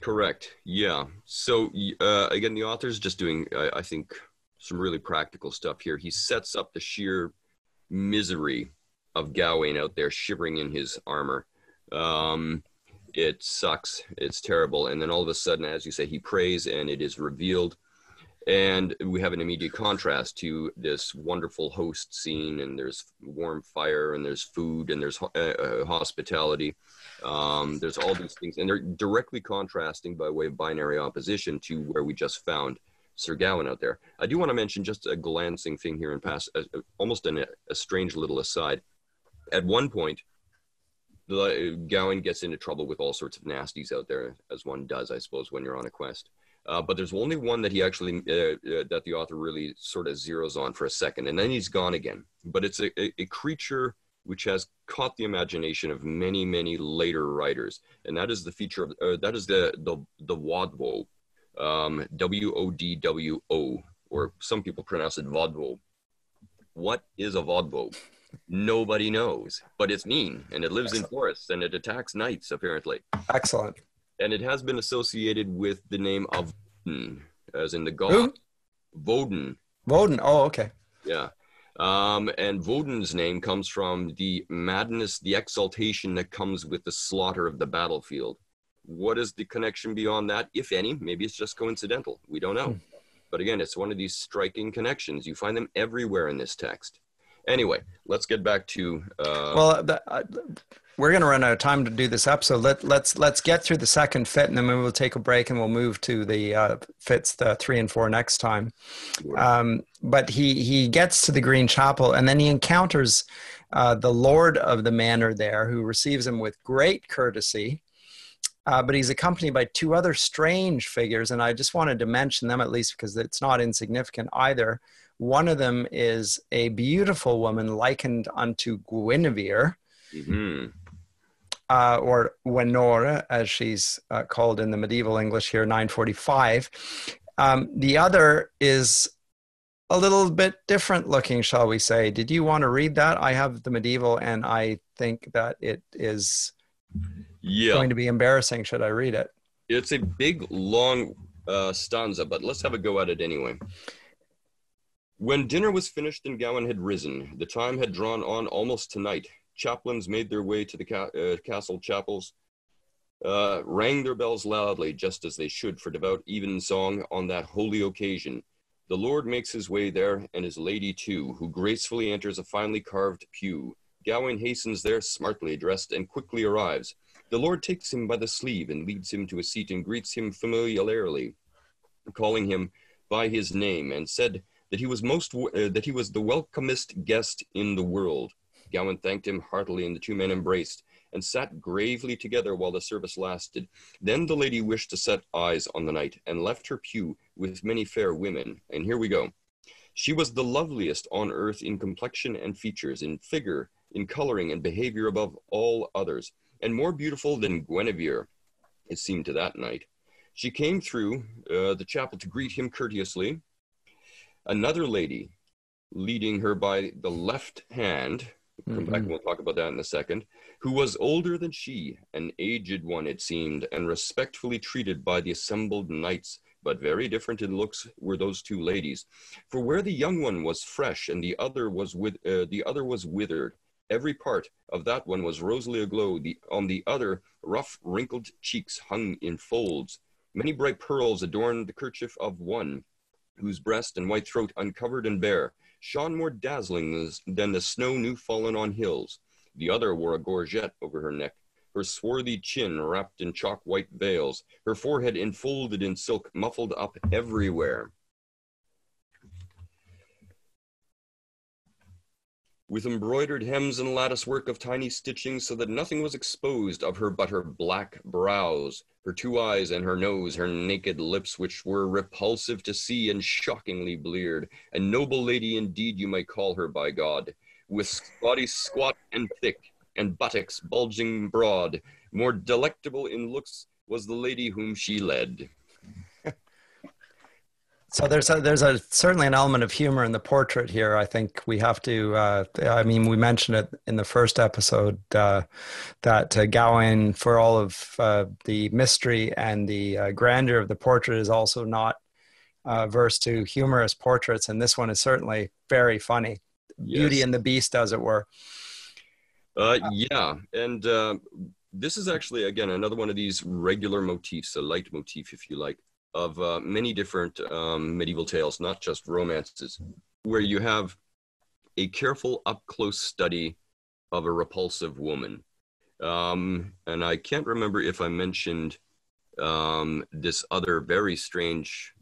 Correct. Yeah. So uh, again, the author's just doing, I, I think, some really practical stuff here. He sets up the sheer misery of Gawain out there shivering in his armor. Um, it sucks. It's terrible. And then all of a sudden, as you say, he prays and it is revealed and we have an immediate contrast to this wonderful host scene and there's warm fire and there's food and there's uh, uh, hospitality. Um, there's all these things and they're directly contrasting by way of binary opposition to where we just found sir gawain out there. I do want to mention just a glancing thing here and pass uh, almost an, a strange little aside. At one point the uh, gawain gets into trouble with all sorts of nasties out there as one does i suppose when you're on a quest uh, but there's only one that he actually uh, uh, that the author really sort of zeroes on for a second, and then he's gone again. But it's a, a, creature which has caught the imagination of many, many later writers, and that is the feature of uh, that is the the the Wodwo, um, W O D W O, or some people pronounce it Vodvo. What is a Vodvo? Nobody knows, but it's mean and it lives Excellent. in forests and it attacks knights apparently. Excellent and it has been associated with the name of as in the god Who? Woden. Woden. Oh, okay. Yeah. Um, and Woden's name comes from the madness, the exaltation that comes with the slaughter of the battlefield. What is the connection beyond that, if any? Maybe it's just coincidental. We don't know. Hmm. But again, it's one of these striking connections. You find them everywhere in this text. Anyway, let's get back to. Uh, well, the, uh, we're going to run out of time to do this episode. Let, let's let's get through the second fit, and then we'll take a break, and we'll move to the uh, fits the three and four next time. Um, but he he gets to the Green Chapel, and then he encounters uh, the Lord of the Manor there, who receives him with great courtesy. Uh, but he's accompanied by two other strange figures, and I just wanted to mention them at least because it's not insignificant either. One of them is a beautiful woman likened unto Guinevere. Mm-hmm uh, or Wenora, as she's uh, called in the medieval English here, 945. Um, the other is a little bit different looking, shall we say. Did you want to read that? I have the medieval, and I think that it is yeah. going to be embarrassing. Should I read it? It's a big, long uh, stanza, but let's have a go at it anyway. When dinner was finished and Gawain had risen, the time had drawn on almost to night chaplains made their way to the ca- uh, castle chapels, uh, rang their bells loudly, just as they should for devout evensong on that holy occasion. The Lord makes his way there, and his lady too, who gracefully enters a finely carved pew. Gawain hastens there, smartly dressed, and quickly arrives. The Lord takes him by the sleeve and leads him to a seat and greets him familiarly, calling him by his name, and said that he was most uh, that he was the welcomest guest in the world. Gawain thanked him heartily, and the two men embraced and sat gravely together while the service lasted. Then the lady wished to set eyes on the knight, and left her pew with many fair women. And here we go. She was the loveliest on earth in complexion and features, in figure, in coloring, and behavior above all others, and more beautiful than Guinevere, it seemed to that knight. She came through uh, the chapel to greet him courteously. Another lady, leading her by the left hand, Come mm-hmm. back and we'll talk about that in a second. Who was older than she, an aged one it seemed, and respectfully treated by the assembled knights, but very different in looks were those two ladies. For where the young one was fresh and the other was with uh, the other was withered, every part of that one was rosily aglow. The on the other, rough wrinkled cheeks hung in folds. Many bright pearls adorned the kerchief of one, whose breast and white throat uncovered and bare shone more dazzling than the snow new fallen on hills. The other wore a gorget over her neck, her swarthy chin wrapped in chalk white veils, her forehead enfolded in silk, muffled up everywhere. With embroidered hems and lattice work of tiny stitching so that nothing was exposed of her but her black brows, her two eyes and her nose, her naked lips, which were repulsive to see and shockingly bleared. A noble lady indeed you might call her by God, with body squat and thick, and buttocks bulging broad. More delectable in looks was the lady whom she led. So there's a, there's a certainly an element of humor in the portrait here. I think we have to. Uh, I mean, we mentioned it in the first episode uh, that uh, Gawain, for all of uh, the mystery and the uh, grandeur of the portrait, is also not uh, to humorous portraits, and this one is certainly very funny. Yes. Beauty and the Beast, as it were. Uh, yeah, and uh, this is actually again another one of these regular motifs, a leitmotif, if you like, of uh, many different um, medieval tales, not just romances, where you have a careful up close study of a repulsive woman. Um, and I can't remember if I mentioned um, this other very strange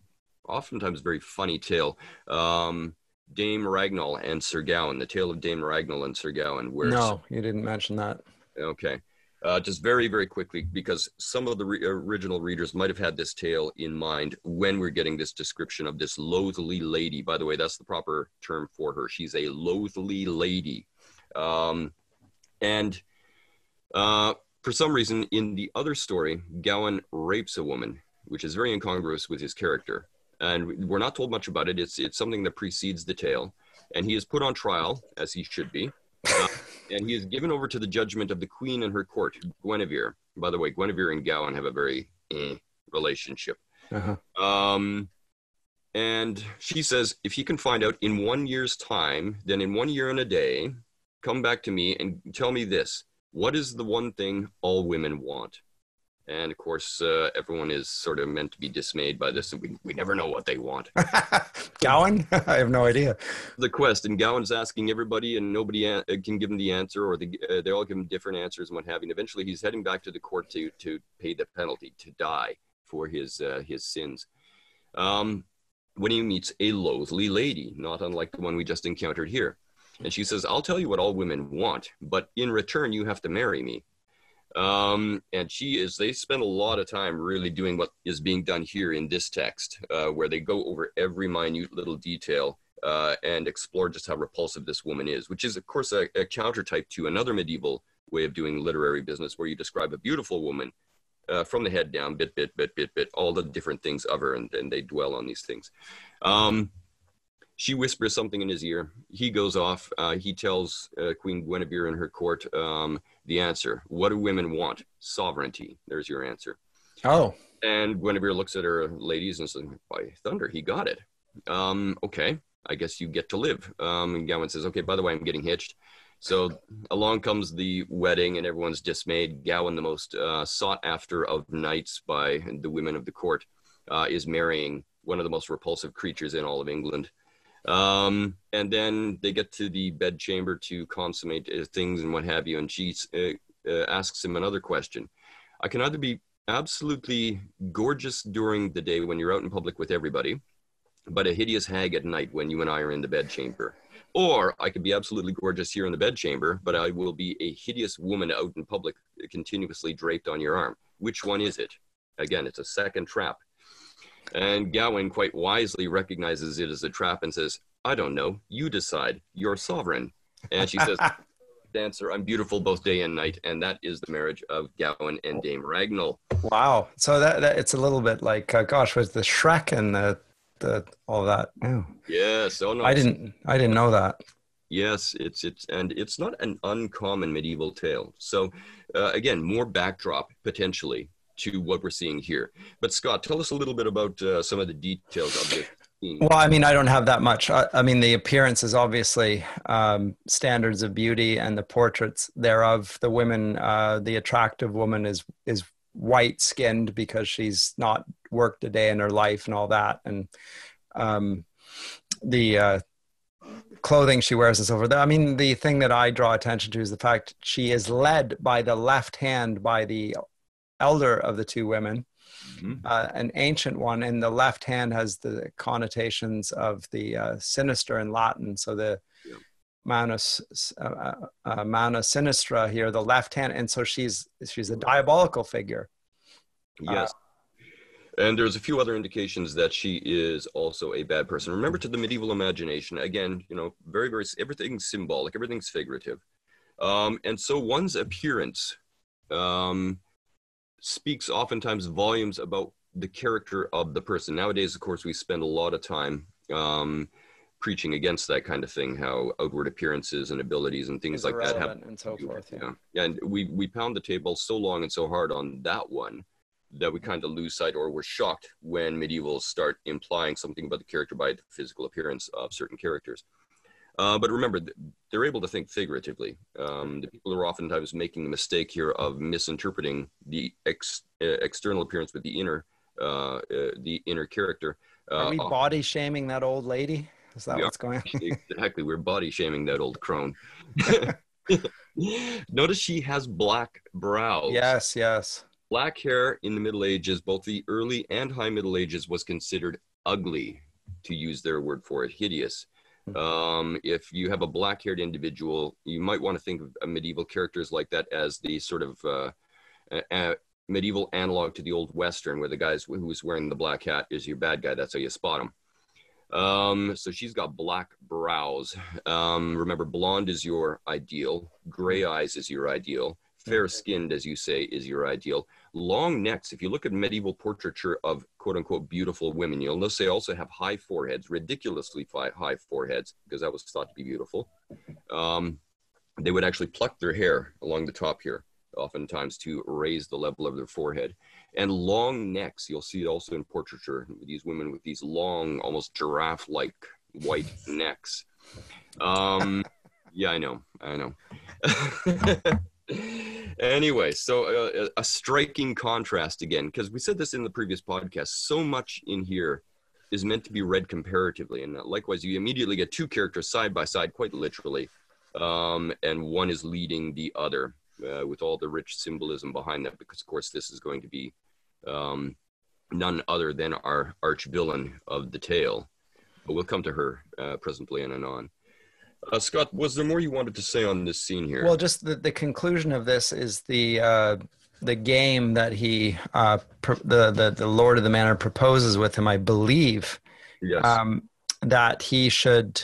oftentimes very funny tale. Um, Dame Ragnall and Sir Gawain, the tale of Dame Ragnall and Sir Gawain. Where no, you didn't mention that. Okay. Uh, just very, very quickly, because some of the re- original readers might have had this tale in mind when we're getting this description of this loathly lady. By the way, that's the proper term for her. She's a loathly lady. Um, and uh, for some reason, in the other story, Gawain rapes a woman, which is very incongruous with his character and we're not told much about it. It's it's something that precedes the tale, and he is put on trial as he should be, uh, and he is given over to the judgment of the queen and her court, Guinevere. By the way, Guinevere and Gawain have a very eh, relationship. Uh-huh. Um, and she says, if he can find out in one year's time, then in one year and a day, come back to me and tell me this: what is the one thing all women want? And of course, uh, everyone is sort of meant to be dismayed by this, and we, we never know what they want. Gawain? I have no idea. The quest, and Gawain's asking everybody, and nobody a- uh, can give him the answer, or the, uh, they all give him different answers and what have you. And eventually, he's heading back to the court to, to pay the penalty, to die for his, uh, his sins. Um, when he meets a loathly lady, not unlike the one we just encountered here. And she says, I'll tell you what all women want, but in return, you have to marry me. Um, and she is, they spend a lot of time really doing what is being done here in this text, uh, where they go over every minute little detail uh, and explore just how repulsive this woman is, which is, of course, a, a countertype to another medieval way of doing literary business, where you describe a beautiful woman uh, from the head down, bit, bit, bit, bit, bit, all the different things of her, and, and they dwell on these things. Um, she whispers something in his ear. He goes off. Uh, he tells uh, Queen Guinevere and her court um, the answer. What do women want? Sovereignty. There's your answer. Oh. And Guinevere looks at her ladies and says, By thunder, he got it. Um, okay, I guess you get to live. Um, and Gawain says, Okay, by the way, I'm getting hitched. So along comes the wedding, and everyone's dismayed. Gawain, the most uh, sought after of knights by the women of the court, uh, is marrying one of the most repulsive creatures in all of England. Um, and then they get to the bedchamber to consummate uh, things and what have you. And she uh, uh, asks him another question. I can either be absolutely gorgeous during the day when you're out in public with everybody, but a hideous hag at night when you and I are in the bedchamber. Or I could be absolutely gorgeous here in the bedchamber, but I will be a hideous woman out in public, continuously draped on your arm. Which one is it? Again, it's a second trap. And Gawain quite wisely recognizes it as a trap and says, I don't know. You decide. You're sovereign. And she says, Dancer, I'm beautiful both day and night. And that is the marriage of Gawain and Dame Ragnall. Wow. So that, that it's a little bit like, uh, gosh, was the Shrek and the, the all that. Oh. Yes. Oh, no. I didn't, I didn't know that. Yes, it's it's and it's not an uncommon medieval tale. So, uh, again, more backdrop potentially to what we're seeing here. But Scott, tell us a little bit about uh, some of the details of this. Well, I mean, I don't have that much. I, I mean, the appearance is obviously um, standards of beauty, and the portraits thereof. The women, uh, the attractive woman is is white skinned because she's not worked a day in her life and all that, and um, the uh, clothing she wears is over there. I mean, the thing that I draw attention to is the fact she is led by the left hand by the elder of the two women, mm-hmm. uh, an ancient one, and the left hand has the connotations of the uh, sinister in Latin. So the yeah. manus uh, uh, uh, mana sinistra here, the left hand, and so she's she's a diabolical figure. Uh, yes. and there's a few other indications that she is also a bad person. Remember, to the medieval imagination, again, you know, very, very, everything's symbolic, everything's figurative. Um, and so one's appearance um, speaks oftentimes volumes about the character of the person. Nowadays, of course, we spend a lot of time um, preaching against that kind of thing, how outward appearances and abilities and things like that have and so forth. Yeah. yeah, and we we pound the table so long and so hard on that one that we kind of lose sight or we're shocked when medievals start implying something about the character by the physical appearance of certain characters. Uh, but remember, they're able to think figuratively. Um, the people are oftentimes making the mistake here of misinterpreting the ex, uh, external appearance with the inner, uh, uh the inner character. Are we uh, body shaming that old lady? Is that what's going on? exactly, we're body shaming that old crone. Notice she has black brows. Yes, yes. Black hair in the Middle Ages, both the early and high Middle Ages, was considered ugly, to use their word for it, hideous. Hmm. Um, if you have a black haired individual, you might want to think of medieval characters like that as the sort of uh, a, medieval analog to the old Western, where the guy who's wearing the black hat is your bad guy. That's how you spot him. Um, so she's got black brows. Um, remember, blonde is your ideal, gray eyes is your ideal, fair skinned, as you say, is your ideal. Long necks, if you look at medieval portraiture of quote unquote beautiful women, you'll notice they also have high foreheads, ridiculously high foreheads, because that was thought to be beautiful. Um, they would actually pluck their hair along the top here, oftentimes to raise the level of their forehead. And long necks, you'll see it also in portraiture, these women with these long, almost giraffe like white necks. Um, yeah, I know, I know. anyway, so uh, a striking contrast again, because we said this in the previous podcast. So much in here is meant to be read comparatively, and likewise, you immediately get two characters side by side, quite literally, um, and one is leading the other uh, with all the rich symbolism behind that. Because of course, this is going to be um, none other than our arch villain of the tale. But we'll come to her uh, presently and anon. Uh, Scott, was there more you wanted to say on this scene here? Well, just the, the conclusion of this is the uh, the game that he uh, pr- the, the the Lord of the Manor proposes with him. I believe yes. um, that he should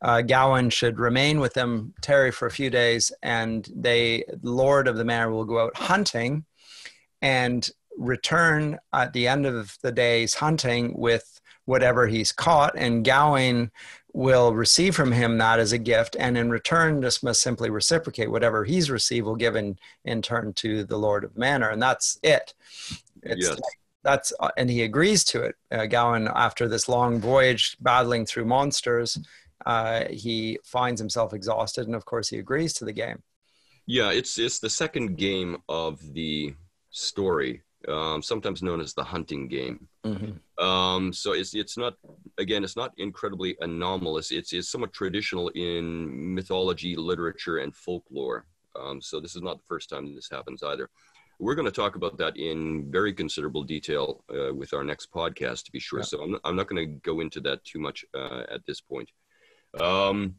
uh, Gawain should remain with them, tarry for a few days, and they Lord of the Manor will go out hunting, and return at the end of the day's hunting with whatever he's caught, and Gawain will receive from him that as a gift, and in return, just must simply reciprocate whatever he's received will give in, in turn to the Lord of Manor, and that's it. It's yes. that's uh, and he agrees to it. Uh, Gawain, after this long voyage battling through monsters, uh, he finds himself exhausted, and of course, he agrees to the game. Yeah, it's it's the second game of the story um, sometimes known as the hunting game. Mm-hmm. Um, so it's it's not again it's not incredibly anomalous. It's it's somewhat traditional in mythology, literature, and folklore. Um, so this is not the first time this happens either. We're going to talk about that in very considerable detail uh, with our next podcast, to be sure. Yeah. So I'm not, I'm not going to go into that too much uh, at this point. Um,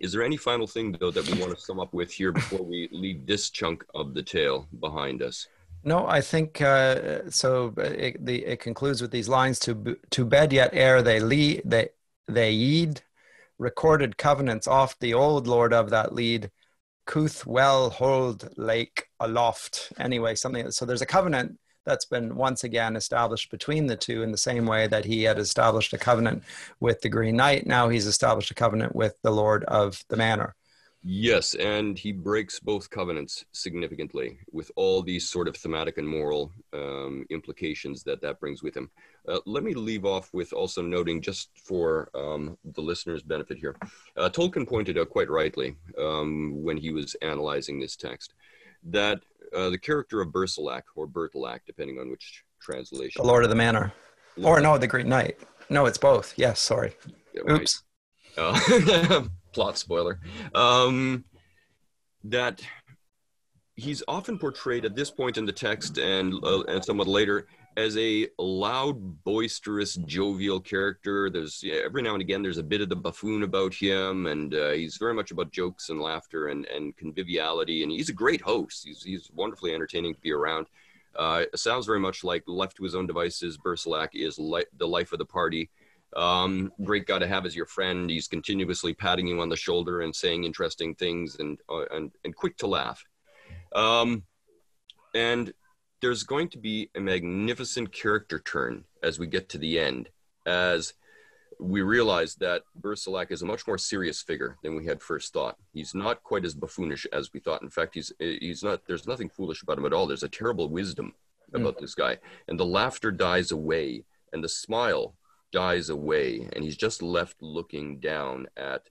is there any final thing though that we want to sum up with here before we leave this chunk of the tale behind us? No, I think uh, so. Uh, it, the, it concludes with these lines: "To to bed yet ere they lead, they they yeed recorded covenants off the old lord of that lead, couth well hold lake aloft." Anyway, something. So there's a covenant that's been once again established between the two in the same way that he had established a covenant with the Green Knight. Now he's established a covenant with the Lord of the Manor. Yes, and he breaks both covenants significantly with all these sort of thematic and moral um, implications that that brings with him. Uh, let me leave off with also noting, just for um, the listener's benefit here, uh, Tolkien pointed out quite rightly um, when he was analyzing this text that uh, the character of Bercilak, or Bertilak, depending on which translation. The Lord of the Manor. Lord or no, the Green Knight. No, it's both. Yes, sorry. Yeah, Oops. Uh, plot spoiler, um, that he's often portrayed at this point in the text and, uh, and somewhat later as a loud, boisterous, jovial character. There's yeah, every now and again there's a bit of the buffoon about him, and uh, he's very much about jokes and laughter and, and conviviality. And he's a great host. He's he's wonderfully entertaining to be around. Uh, sounds very much like left to his own devices, Bercilak is li- the life of the party. Um, great guy to have as your friend. He's continuously patting you on the shoulder and saying interesting things and uh, and and quick to laugh. Um, and there's going to be a magnificent character turn as we get to the end, as we realize that Bercilak is a much more serious figure than we had first thought. He's not quite as buffoonish as we thought. In fact, he's he's not. There's nothing foolish about him at all. There's a terrible wisdom about mm. this guy, and the laughter dies away, and the smile dies away, and he's just left looking down at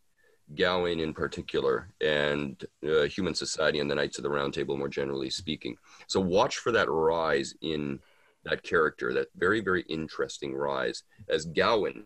Gawain in particular, and uh, human society and the Knights of the Round Table more generally speaking. So watch for that rise in that character, that very very interesting rise as Gawain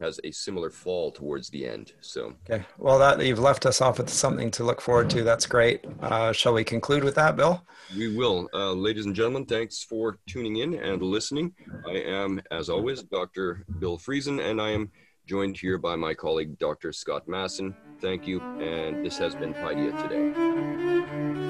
has a similar fall towards the end. So okay, well, that you've left us off with something to look forward to. That's great. Uh, shall we conclude with that, Bill? We will, uh, ladies and gentlemen. Thanks for tuning in and listening. I am, as always, Dr. Bill Friesen, and I am joined here by my colleague, Dr. Scott Masson. Thank you, and this has been Paideia today.